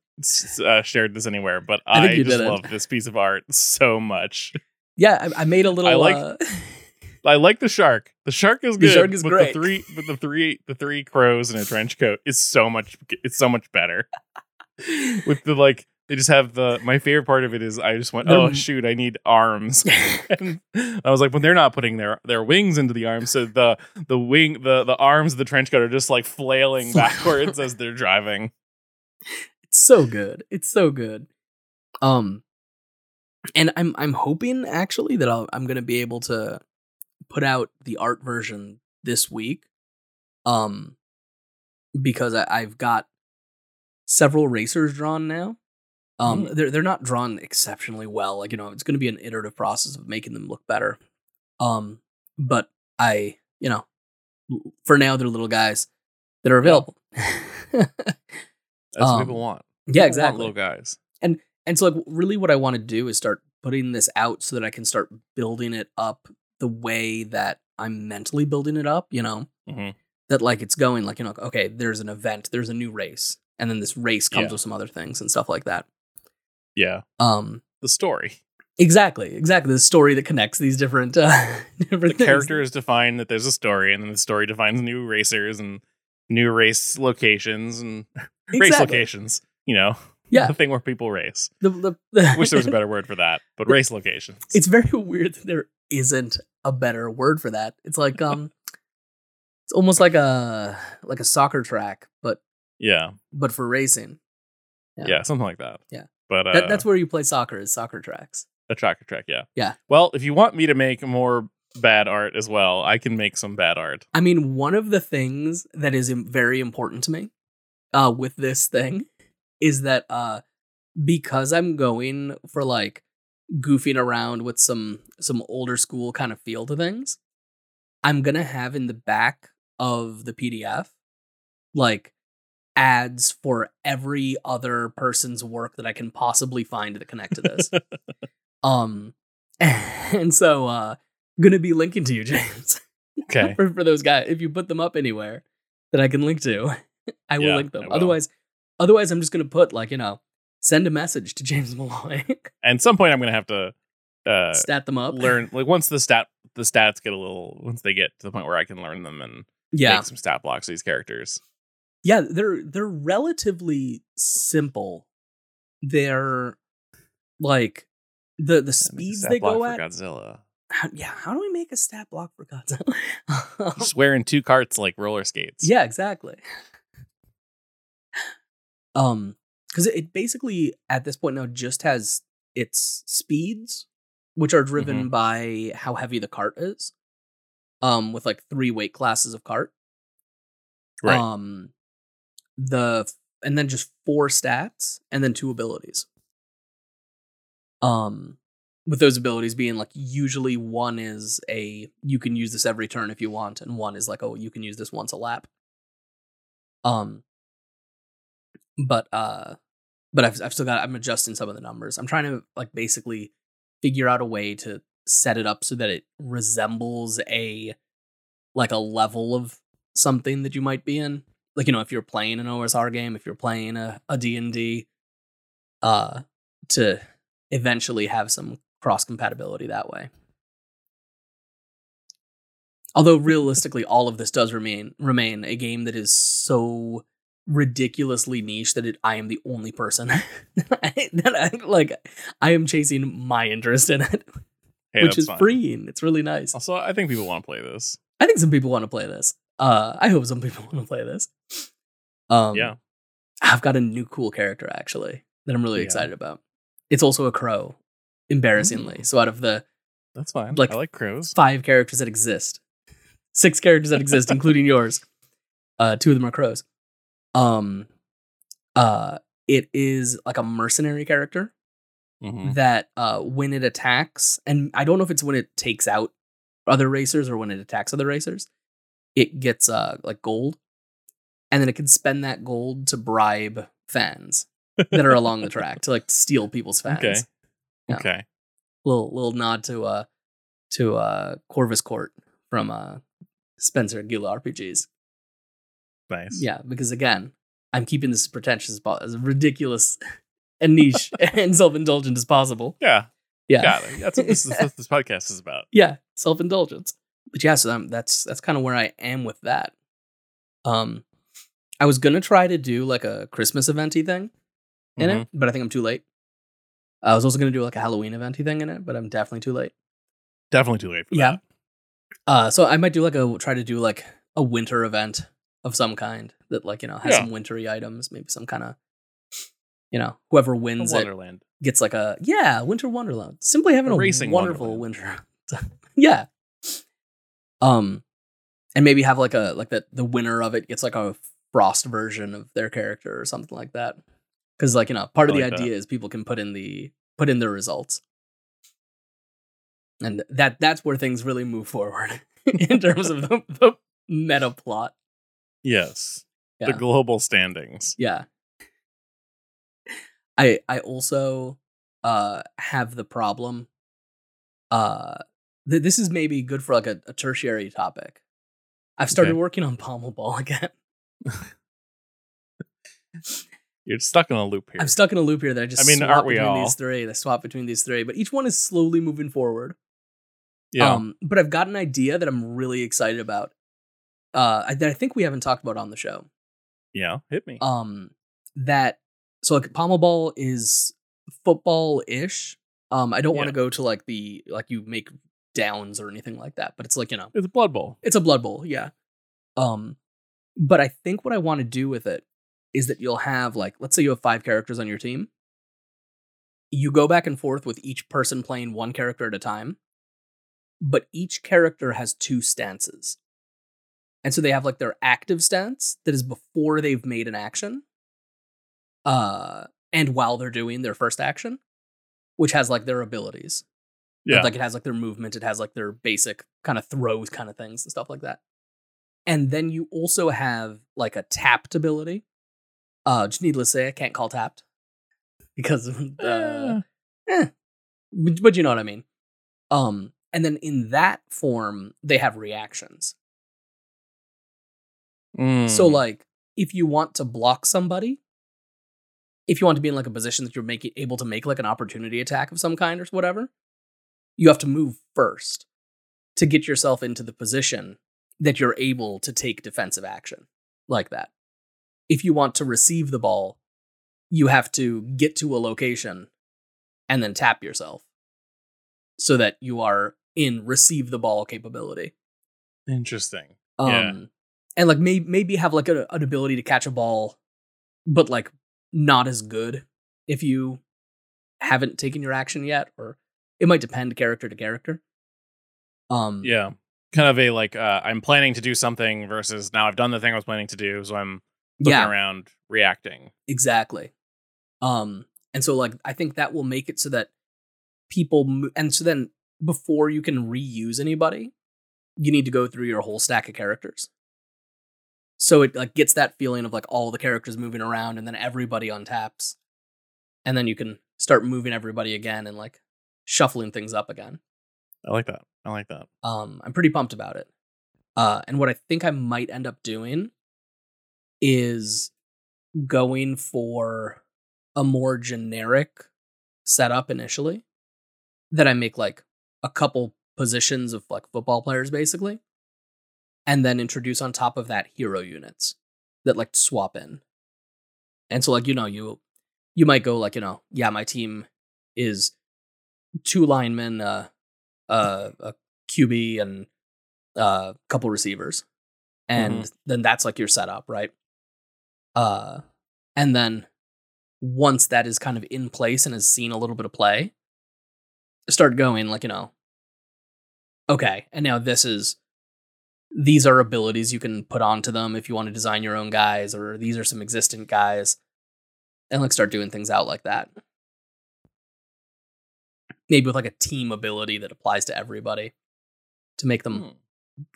uh, shared this anywhere, but I I, just didn't. love this piece of art so much. yeah, I, I made a little. I like- uh, [LAUGHS] I like the shark. The shark is good. The shark is but great. The three, but the three, the three crows in a trench coat is so much. It's so much better. With the like, they just have the. My favorite part of it is I just went, They're- oh shoot, I need arms. and [LAUGHS] I was like, when they're not putting their their wings into the arms, so the the wing the the arms of the trench coat are just like flailing backwards as they're driving. it's so good. It's so good. Um, and I'm I'm hoping actually that I'll, I'm gonna be able to put out the art version this week. Um, because I, I've got several racers drawn now. Um, Mm. they're they're not drawn exceptionally well. Like you know, it's going to be an iterative process of making them look better. Um, but I, you know, for now they're little guys that are available. [LAUGHS] That's what Um, people want. yeah, People want exactly. little guys. And and so, like, really, what I want to do is start putting this out so that I can start building it up the way that I'm mentally building it up. You know, Mhm. that like it's going like you know, okay, there's an event, there's a new race, and then this race comes Yeah. with some other things and stuff like that. Yeah, Um, the story. exactly, exactly. The story that connects these different uh, [LAUGHS] different the characters define that there's a story, and then the story defines new racers and new race locations and [LAUGHS] race locations. You know, Yeah. [LAUGHS] the thing where people race. The, the, the Wish there was a better word for that, but race locations. it's very weird that there isn't a better word for that. It's like um, it's almost like a like a soccer track, but yeah, but for racing. yeah, Yeah. something like that. Yeah. But uh, That, that's where you play soccer is soccer tracks. a tracker track. Yeah, Yeah. Well, if you want me to make more bad art as well, I can make some bad art. I mean, one of the things that is very important to me uh, with this thing is that uh, because I'm going for like goofing around with some some older school kind of feel to things, I'm gonna have in the back of the PDF like ads for every other person's work that I can possibly find that connect to this. [LAUGHS] um, [LAUGHS] and so uh, gonna be linking to you, James. Okay. [LAUGHS] for, for those guys. If you put them up anywhere that I can link to, I will Yeah, link them. Will. Otherwise, otherwise I'm just gonna put like you know, send a message to James Malloy, And at some point, I'm gonna have to uh, stat them up, learn. Like once the stat the stats get a little once they get to the point where I can learn them and Yeah, make some stat blocks these characters. Yeah, they're they're relatively simple. They're like the the speeds they go at. Godzilla. How, yeah, how do we make a stat block for Godzilla? [LAUGHS] Just wearing two carts like roller skates. Yeah, exactly. um, because it basically at this point now just has its speeds, which are driven by how heavy the cart is. Um, with like three weight classes of cart. Right. Um, the and then just four stats and then two abilities. Um, with those abilities being like usually one is a you can use this every turn if you want, and one is like oh you can use this once a lap. Um, but uh, but I've I've still got I'm adjusting some of the numbers. I'm trying to like basically figure out a way to set it up so that it resembles a like a level of something that you might be in. Like you know, if you're playing an OSR game, if you're playing a a D and D, uh, to eventually have some cross compatibility that way. Although realistically, all of this does remain remain a game that is so ridiculously niche that it, I am the only person [LAUGHS] that, I, that I like. I am chasing my interest in it, Hey, which is fine. freeing. It's really nice. Also, I think people want to play this. I think some people want to play this. Uh, I hope some people [LAUGHS] want to play this. Um, yeah. I've got a new cool character actually that I'm really Yeah. excited about. It's also a crow, embarrassingly. Ooh. So out of the That's fine. like- I like crows. five characters that exist, six characters that exist, [LAUGHS] including yours, uh, two of them are crows. Um, uh, it is like a mercenary character Mhm. that uh, when it attacks, and I don't know if it's when it takes out other racers or when it attacks other racers, it gets uh like gold. and then it can spend that gold to bribe fans that are along the track to like steal people's [LAUGHS] fans. Okay. Yeah. Okay. Little little nod to uh to uh Corvus Court from uh Spencer Gila RPGs. Nice. Yeah, because again, I'm keeping this as pretentious as, as ridiculous [LAUGHS] and niche [LAUGHS] and self indulgent as possible. Yeah. Yeah, it. That's what this, is, what this podcast is about. yeah, self indulgence. But yeah, so um, that's that's kind of where I am with that. Um, I was gonna try to do like a Christmas eventy thing in Mhm. it, but I think I'm too late. I was also gonna do like a Halloween eventy thing in it, but I'm definitely too late. Definitely too late for Yeah. that. Uh, so I might do like a try to do like a winter event of some kind that like you know has Yeah. some wintry items, maybe some kind of you know whoever wins it Wonderland. gets like a yeah winter wonderland. Simply having A a, racing wonderful winter. [LAUGHS] yeah. Um, and maybe have like a like that the winner of it gets like a frost version of their character or something like that. Because like you know part of I the idea is people can put in the put in their results. And that that's where things really move forward [LAUGHS] in terms of the, the meta plot. Yes. Yeah. The global standings. Yeah. I I also uh have the problem uh th- this is maybe good for like a, a tertiary topic. I've started Okay. working on Pommel Ball [LAUGHS] again. [LAUGHS] You're stuck in a loop here. I'm stuck in a loop here that I just I mean, swap aren't we between all? these three. I swap between these three, but each one is slowly moving forward. yeah. Um, but I've got an idea that I'm really excited about. Uh, that I think we haven't talked about on the show. yeah. Hit me. um that so like pommel ball is football ish um i don't want to go to like the like you make downs or anything like that but it's like you know it's a Blood Bowl. it's a blood bowl yeah. Um but i think what i want to do with it is that you'll have like let's say you have five characters on your team. You go back and forth with each person playing one character at a time but each character has two stances. And so they have like their active stance that is before they've made an action uh and while they're doing their first action which has like their abilities Yeah. like it has like their movement, it has like their basic kind of throws kind of things and stuff like that. And then you also have like a tapped ability. Uh just needless to say, I can't call tapped. Because uh, Eh. but, but you know what I mean. Um and then in that form, they have reactions. So Mm. like if you want to block somebody, if you want to be in like a position that you're making able to make like an opportunity attack of some kind or whatever, you have to move first to get yourself into the position that you're able to take defensive action like that. If you want to receive the ball, you have to get to a location and then tap yourself so that you are in receive the ball capability. Interesting. Um, Yeah. and like maybe maybe have like a, an ability to catch a ball, but like not as good if you haven't taken your action yet, or it might depend character to character. Um, Yeah. Kind of a like uh, I'm planning to do something versus now I've done the thing I was planning to do, so I'm looking yeah, around reacting. exactly. Um, and so like I think that will make it so that people mo- and so then before you can reuse anybody, you need to go through your whole stack of characters. So it like gets that feeling of like all the characters moving around and then everybody untaps. And then you can start moving everybody again and like shuffling things up again. I like that. I like that. Um, I'm pretty pumped about it. Uh, and what I think I might end up doing is going for a more generic setup initially. That I make like a couple positions of like football players basically, and then introduce on top of that hero units that like swap in. And so like you know you you might go like you know yeah my team is two linemen uh uh, a QB and uh, a couple receivers, and then that's like your setup, right? Uh, and then once that is kind of in place and has seen a little bit of play, start going like you know, okay, and now this is these are abilities you can put onto them if you want to design your own guys, or these are some existent guys, and like start doing things out like that maybe with like a team ability that applies to everybody to make them Hmm.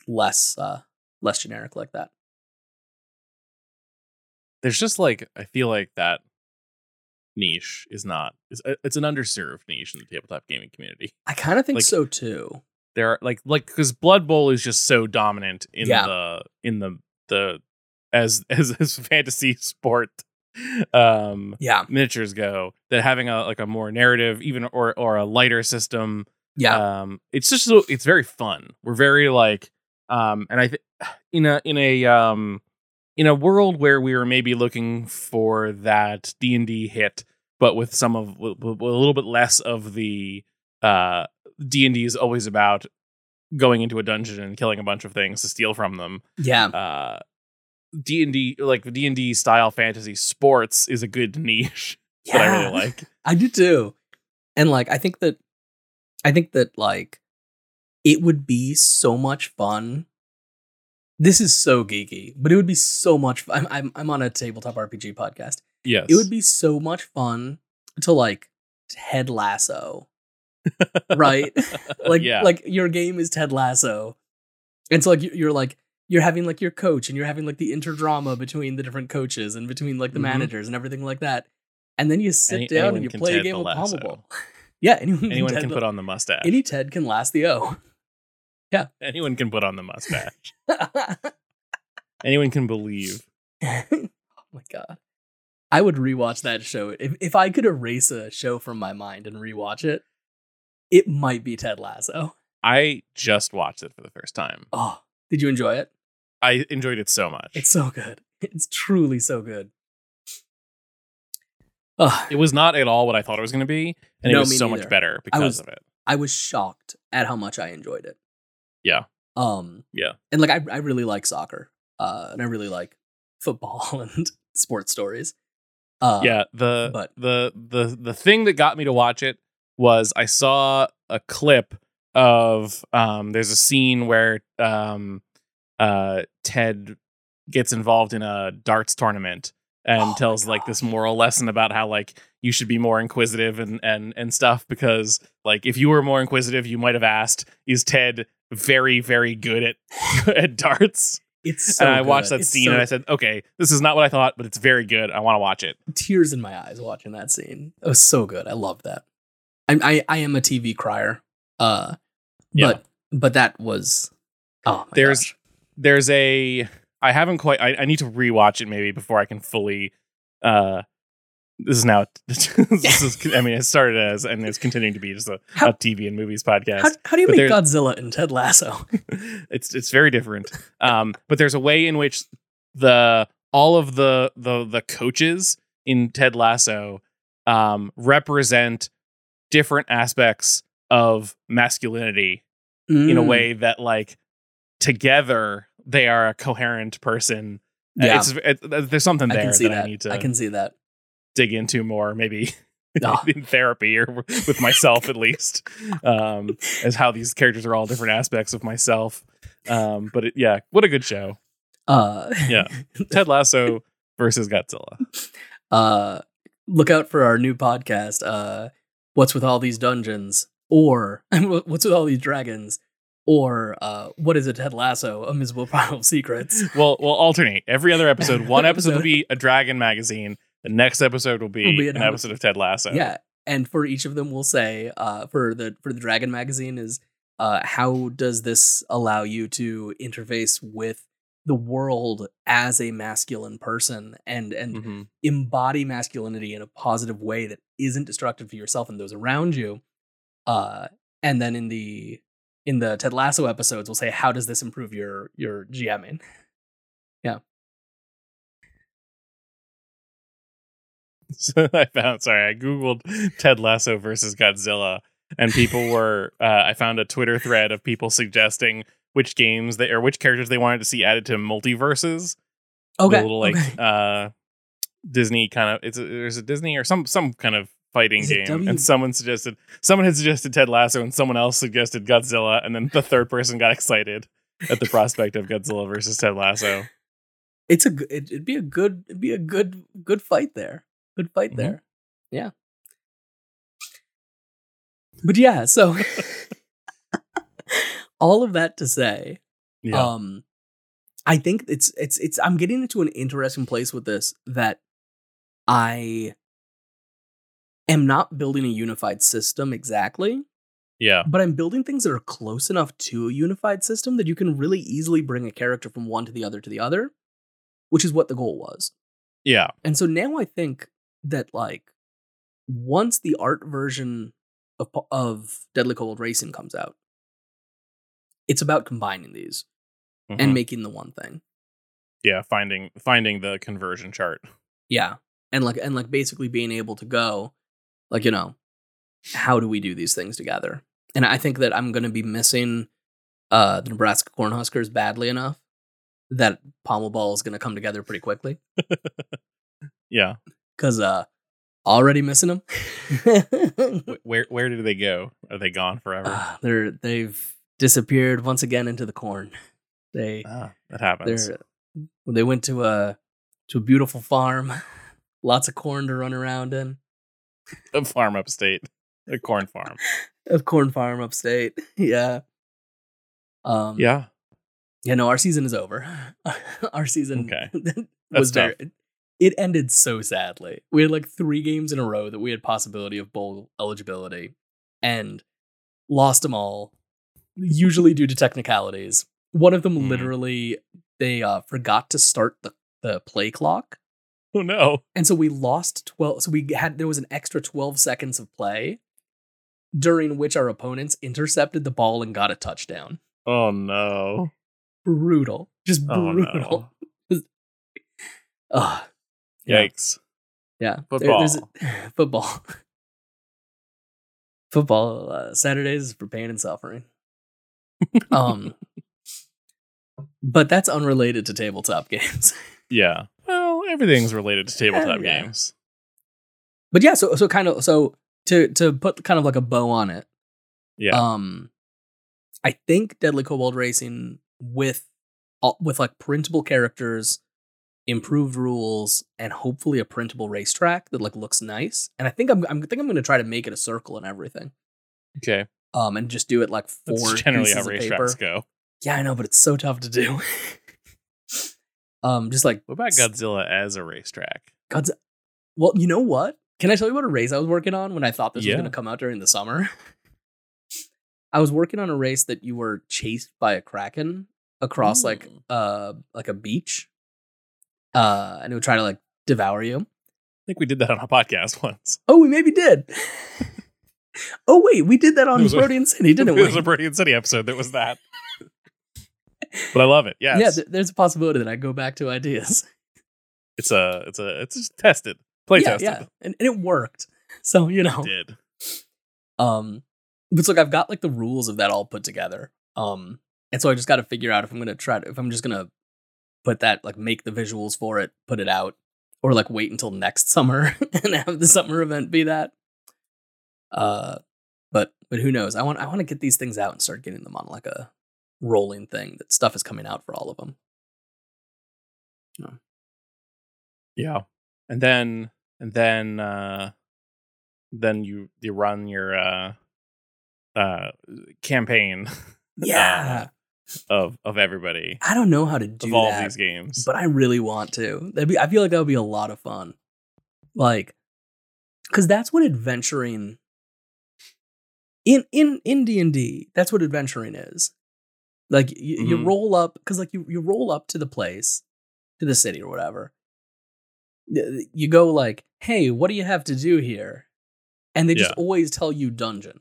less uh less generic like that there's just like I feel like that niche is not it's, uh, it's an underserved niche in the tabletop gaming community. I kind of think Like- so too. There are like like because Blood Bowl is just so dominant in Yeah. the in the the as [LAUGHS] as as fantasy sport [LAUGHS] um Yeah, miniatures go that having a like a more narrative even or or a lighter system yeah, um it's just so it's very fun. We're very like um and i think [SIGHS] in a in a um in a world where we were maybe looking for that d&d hit but with some of with, with a little bit less of the uh d&d is always about going into a dungeon and killing a bunch of things to steal from them yeah. uh d&d like d&d style fantasy sports is a good niche [LAUGHS] that i really like I do too. And like I think that I think that like it would be so much fun. This is so geeky, but it would be so much fun. I'm I'm, I'm on a tabletop RPG podcast. yes It would be so much fun to like Ted Lasso. right? [LAUGHS] Like yeah like your game is Ted Lasso. And so like you're like you're having like your coach and you're having like the interdrama between the different coaches and between like the Mhm. managers and everything like that. And then you sit Any- down and you play a game of. Pommel Ball. [LAUGHS] Yeah, anyone, anyone can the- put on the mustache any Ted can last the O. [LAUGHS] Yeah. Anyone can put on the mustache [LAUGHS] anyone can believe oh my god. I would rewatch that show. If if I could erase a show from my mind and rewatch it, it might be Ted Lasso. i just watched it for the first time Oh, did you enjoy it? I enjoyed it so much It's so good. [LAUGHS] It's truly so good. Oh, it was not at all what i thought it was going to be and No, it was so neither. much better because was- of it I was shocked at how much I enjoyed it. Yeah. Um. Yeah. And like I, I really like soccer. Uh, and I really like [LAUGHS] football [LAUGHS] and sports stories. Uh, yeah the but- the the the thing that got me to watch it was i saw a clip of um there's a scene where um uh ted gets involved in a darts tournament and Oh tells like this moral lesson about how like you should be more inquisitive and and and stuff because like if you were more inquisitive you might have asked is ted very very good at [LAUGHS] at darts It's so and i watched that It's scene so- and i said okay this is not what i thought but it's very good i want to watch it tears in my eyes watching that scene. It was so good. I loved that. I I, I am a TV crier. Uh, Yeah. but but that was oh There's- gosh. There's a I haven't quite I, I need to rewatch it maybe before I can fully uh this is now [LAUGHS] this is I mean it started as and it's continuing to be just a, How- a TV and movies podcast. how, how do you but make Godzilla and Ted Lasso? [LAUGHS] it's it's very different. Um but there's a way in which the all of the the the coaches in Ted Lasso um represent different aspects of masculinity in a Mm, way that like together they are a coherent person. Uh, Yeah. It's it, there's something I there can see that, that. I need to I can see that. dig into more, maybe [LAUGHS] Ah. in therapy or with myself at least, um, [LAUGHS] as how these characters are all different aspects of myself. Um, but it, yeah, what a good show, Uh, Yeah. [LAUGHS] Ted Lasso versus Godzilla. uh, look out for our new podcast. Uh, what's with all these dungeons? Or what's with all these dragons? Or uh, what is it, Ted Lasso? A miserable [LAUGHS] pile of secrets. Well, we'll alternate every other episode. One [LAUGHS] episode will be a Dragon magazine. The next episode will be, Will be an an episode of Ted Lasso. Yeah, and for each of them, we'll say uh, for the for the Dragon magazine is uh, how does this allow you to interface with the world as a masculine person and and Mhm. embody masculinity in a positive way that isn't destructive to yourself and those around you. Uh, and then in the in the Ted Lasso episodes, we'll say how does this improve your your GMing? Yeah. So [LAUGHS] I found sorry, I googled Ted Lasso versus Godzilla, and people were uh, I found a Twitter thread of people suggesting which games they or which characters they wanted to see added to multiverses. The Okay, little like okay. uh Disney kind of it's a, there's a Disney or some some kind of fighting Is game, W- and someone suggested someone had suggested Ted Lasso, and someone else suggested Godzilla, and then the third person got excited at the prospect of Godzilla versus Ted Lasso. it's a it, it'd be a good it'd be a good good fight there. Good fight Mhm. there. Yeah. But yeah so [LAUGHS] [LAUGHS] all of that to say Yeah, um I think it's it's it's I'm getting into an interesting place with this that I am not building a unified system exactly, Yeah. but I'm building things that are close enough to a unified system that you can really easily bring a character from one to the other to the other, which is what the goal was. Yeah. And so now I think that like once the art version of of Deadly Kobold Racing comes out, it's about combining these Mhm. and making the one thing. yeah, finding finding the conversion chart. Yeah. And like and like basically being able to go like you know how do we do these things together? And I think that I'm going to be missing uh the Nebraska Cornhuskers badly enough that Pommel Ball is going to come together pretty quickly [LAUGHS] Yeah. cuz uh already missing them. Where where did they go? Are they gone forever? Ah, they're they've disappeared once again into the corn. They ah, that happens. they went to a to a beautiful farm, [LAUGHS] lots of corn to run around in. [LAUGHS] A farm upstate. A corn farm. [LAUGHS] A corn farm upstate. [LAUGHS] Yeah. Um Yeah. Yeah, no, our season is over. our season Okay. was That's very it ended so sadly. We had like three games in a row that we had possibility of bowl eligibility and lost them all, usually due to technicalities. One of them Hmm. literally they uh, forgot to start the, the play clock. Oh no. And so we lost 12 so we had there was an extra 12 seconds of play during which our opponents intercepted the ball and got a touchdown. Oh no. Brutal. Just Oh brutal. no. [LAUGHS] Ugh. Yeah. Yikes. Yeah, there- Football. a- [SIGHS] football. [LAUGHS] football. Uh, Saturdays is for pain and suffering. [LAUGHS] um, but that's unrelated to tabletop games. Yeah. Well, everything's related to tabletop yeah. games. but yeah, so so kind of so to to put kind of like a bow on it. Yeah. Um, I think Deadly Kobold Racing with with like printable characters, improved rules, and hopefully a printable racetrack that like looks nice. And I think I'm I'm I think I'm going to try to make it a circle and everything. okay. um, and just do it like four That's generally how pieces of paper. racetracks go. Yeah, I know, but it's so tough to do. [LAUGHS] um, just like What about Godzilla as a racetrack? God's. Well, you know what? Can I tell you what a race I was working on when I thought this was going to come out during the summer? [LAUGHS] I was working on a race that you were chased by a kraken across like Ooh. uh like a beach, uh, and it would try to like devour you. I think we did that on a podcast [LAUGHS] once. Oh, we maybe did. [LAUGHS] oh wait, we did that on It Brodian City, didn't it we? was a and City episode that was that. But I love it. Yes. Yeah, th- there's a possibility that I go back to ideas. [LAUGHS] it's a it's a it's just tested. Play yeah, tested. yeah, and, and it worked. [LAUGHS] So you know, It did. um, but like I've got like the rules of that all put together. Um, and so I just got to figure out if I'm gonna try to if I'm just gonna put that like make the visuals for it, put it out, or like wait until next [LAUGHS] summer and have the summer event be that. Uh, but but who knows? I want I want to get these things out and start getting them on like a rolling thing. That stuff is coming out for all of them. Yeah. And then and then uh then you you run your uh uh campaign [LAUGHS] Yeah, of of everybody I don't know how to do of all that. these games. but I really want to. That'd be, I feel like that would be a lot of fun. Like, because that's what adventuring in in in D and D. That's what adventuring is. Like you, you Mhm. roll up because like you you roll up to the place, to the city or whatever. You go like, hey, what do you have to do here? And they just Yeah. always tell you dungeon.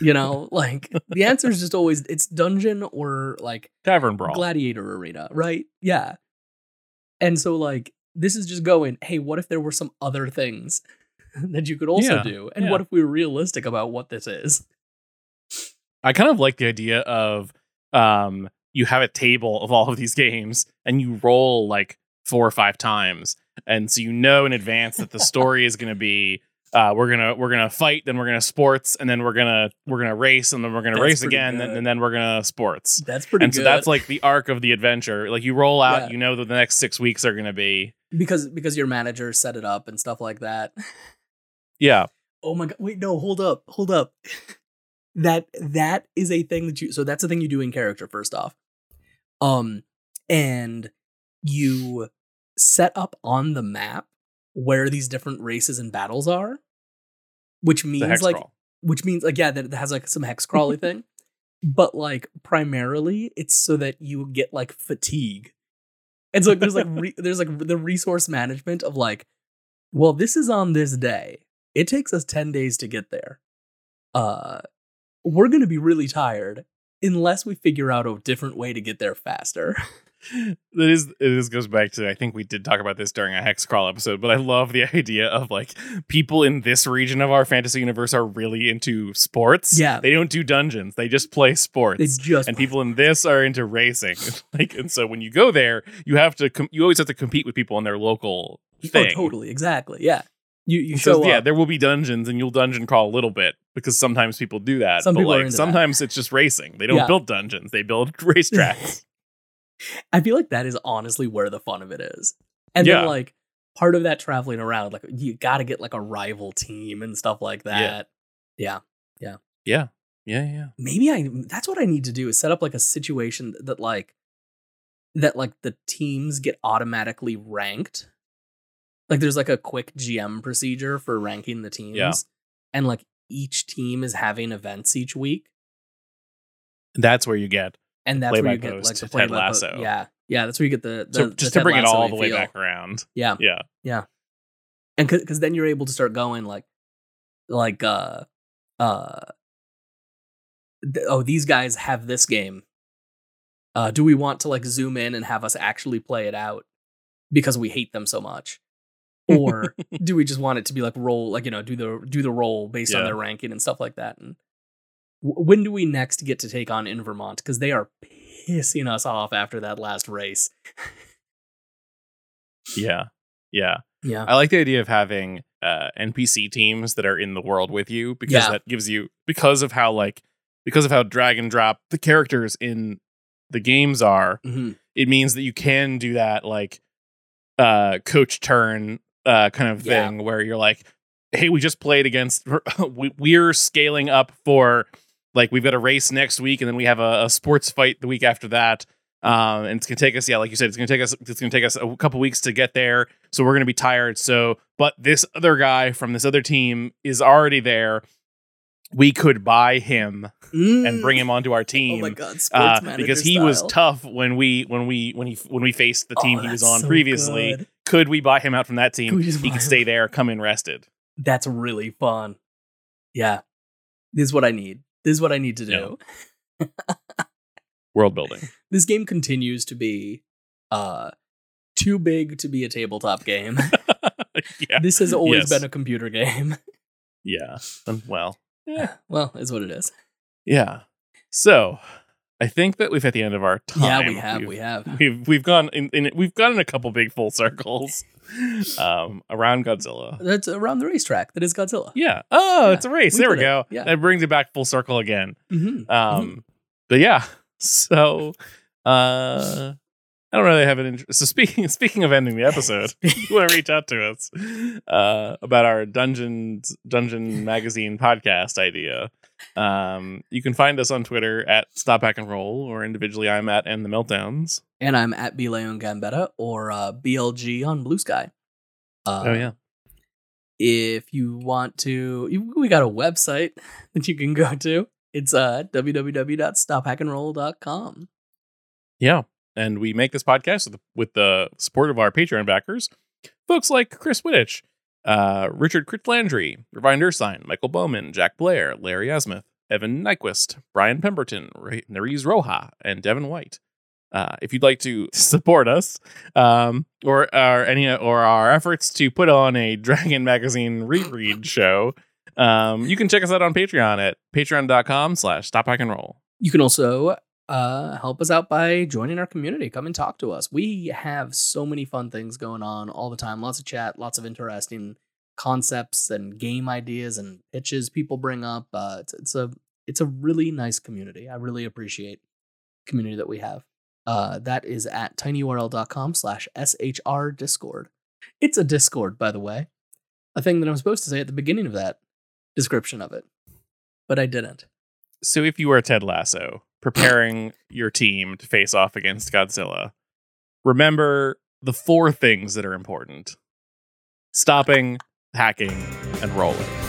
You know, like the answer is just always it's dungeon or like Tavern Brawl. gladiator arena, right? Yeah. And so like this is just going, hey, what if there were some other things [LAUGHS] that you could also Yeah, do? And yeah. what if we were realistic about what this is? I kind of like the idea of um you have a table of all of these games and you roll like four or five times and so you know in advance that the story is going to be uh, we're gonna we're gonna fight, then we're gonna sports, and then we're gonna we're gonna race, and then we're gonna That's race again, and, and then we're gonna sports. That's pretty and good. so that's like the arc of the adventure. Like you roll out, Yeah. you know that the next six weeks are gonna be because because your manager set it up and stuff like that. yeah Oh my god! Wait, no, hold up, hold up. [LAUGHS] that that is a thing that you. So that's a thing you do in character. First off, um, and you set up on the map where these different races and battles are, which means like crawl. which means like yeah that it has like some hex crawly thing [LAUGHS] but like primarily it's so that you get like fatigue and so like, there's like re- [LAUGHS] there's like the resource management of like well this is on this day it takes us 10 days to get there uh we're gonna be really tired unless we figure out a different way to get there faster [LAUGHS] That is, it is goes back to I think we did talk about this during a hex crawl episode, but I love the idea of like people in this region of our fantasy universe are really into sports. Yeah. they don't do dungeons; they just play sports. they just and people in this are into racing. [LAUGHS] like, and so when you go there, you have to com- you always have to compete with people in their local oh, thing. oh, totally exactly yeah you you so, show yeah, up there will be dungeons, and you'll dungeon crawl a little bit because sometimes people do that. Some but people are like into that. sometimes it's just racing. They don't Yeah. build dungeons; they build [LAUGHS] racetracks. [LAUGHS] I feel like that is honestly where the fun of it is. And Yeah. then like part of that traveling around, like you got to get like a rival team and stuff like that. Yeah, yeah, yeah, yeah, yeah, yeah. Maybe I that's what I need to do is set up like a situation that like that like the teams get automatically ranked. Like there's like a quick GM procedure for ranking the teams. And like each team is having events each week. That's where you get And that's where you get like the to play Ted po- Lasso. Yeah. Yeah, that's where you get the, the so the just to Ted bring it all the way feel. back around. Yeah, yeah. Yeah, and because then you're able to start going like like uh uh th- oh these guys have this game uh do we want to like zoom in and have us actually play it out because we hate them so much or [LAUGHS] do we just want it to be like roll like you know do the do the roll based on their ranking and stuff like that and w- when do we next get to take on in vermont because they are pissing us off after that last race yeah, yeah. yeah I like the idea of having uh, NPC teams that are in the world with you because Yeah. that gives you because of how like because of how drag and drop the characters in the games are. Mhm. It means that you can do that like uh, coach turn uh, kind of Yeah. thing where you're like, hey, we just played against [LAUGHS] we, we're scaling up for like we've got a race next week and then we have a, a sports fight the week after that. Um, and it's gonna take us, yeah, like you said, it's gonna take us, it's gonna take us a couple weeks to get there. So we're gonna be tired. So, but this other guy from this other team is already there. We could buy him and bring him onto our team. [LAUGHS] oh my god uh, because he was tough when we when we when he when we faced the team Oh, he was on so previously. good. Could we buy him out from that team? just He could stay there, come in rested. That's really fun. Yeah. This is what I need. This is what I need to do. [LAUGHS] World building. This game continues to be uh too big to be a tabletop game. [LAUGHS] yeah, this has always Yes. been a computer game. yeah. Well, yeah, well, is what it is. yeah. So, I think that we've hit the end of our time. Yeah, we have, We've- we have. We've we've gone in, in we've gone in a couple big full circles um around Godzilla. That's around the racetrack. That is Godzilla. Yeah. Oh, Yeah, it's a race. we There we did it. go. Yeah. That brings it back full circle again. Mhm. Um, but yeah. [LAUGHS] So, uh, I don't really have an interest. So speaking [LAUGHS] speaking of ending the episode, [LAUGHS] [LAUGHS] you want to reach out to us uh, about our dungeons dungeon magazine podcast idea. Um, you can find us on Twitter at Stop Hack and Roll, or individually, I'm at and the Meltdowns. And I'm at B Leon Gambetta or uh, BLG on Blue Sky. Uh, oh yeah, if you want to we got a website that you can go to it's uh www.stophackandroll.com yeah. And we make this podcast with the, with the support of our Patreon backers, folks like Chris Wittich, uh, Richard Kreutz-Landry, Ursine, Michael Bowman, Jack Blair, Lari Assmuth, Evan Nyquist, Brian Pemberton, Ray- Roja, and Devin White. Uh, if you'd like to [LAUGHS] support us, um, or or any or our efforts to put on a [LAUGHS] Dragon Magazine reread [LAUGHS] show, um, you can check us out on Patreon at patreon.com slash stop roll. you can also uh help us out by joining our community. Come and talk to us. We have so many fun things going on all the time. Lots of chat lots of interesting concepts and game ideas and pitches people bring up. Uh it's, it's a it's a really nice community. I really appreciate community that we have. Uh that is at tinyurl.com slash shr discord. It's a discord by the way. A thing that i'm supposed to say at the beginning of that description of it but i didn't. So if you were Ted Lasso preparing your team to face off against Godzilla, remember the four things that are important stopping, hacking, and rolling.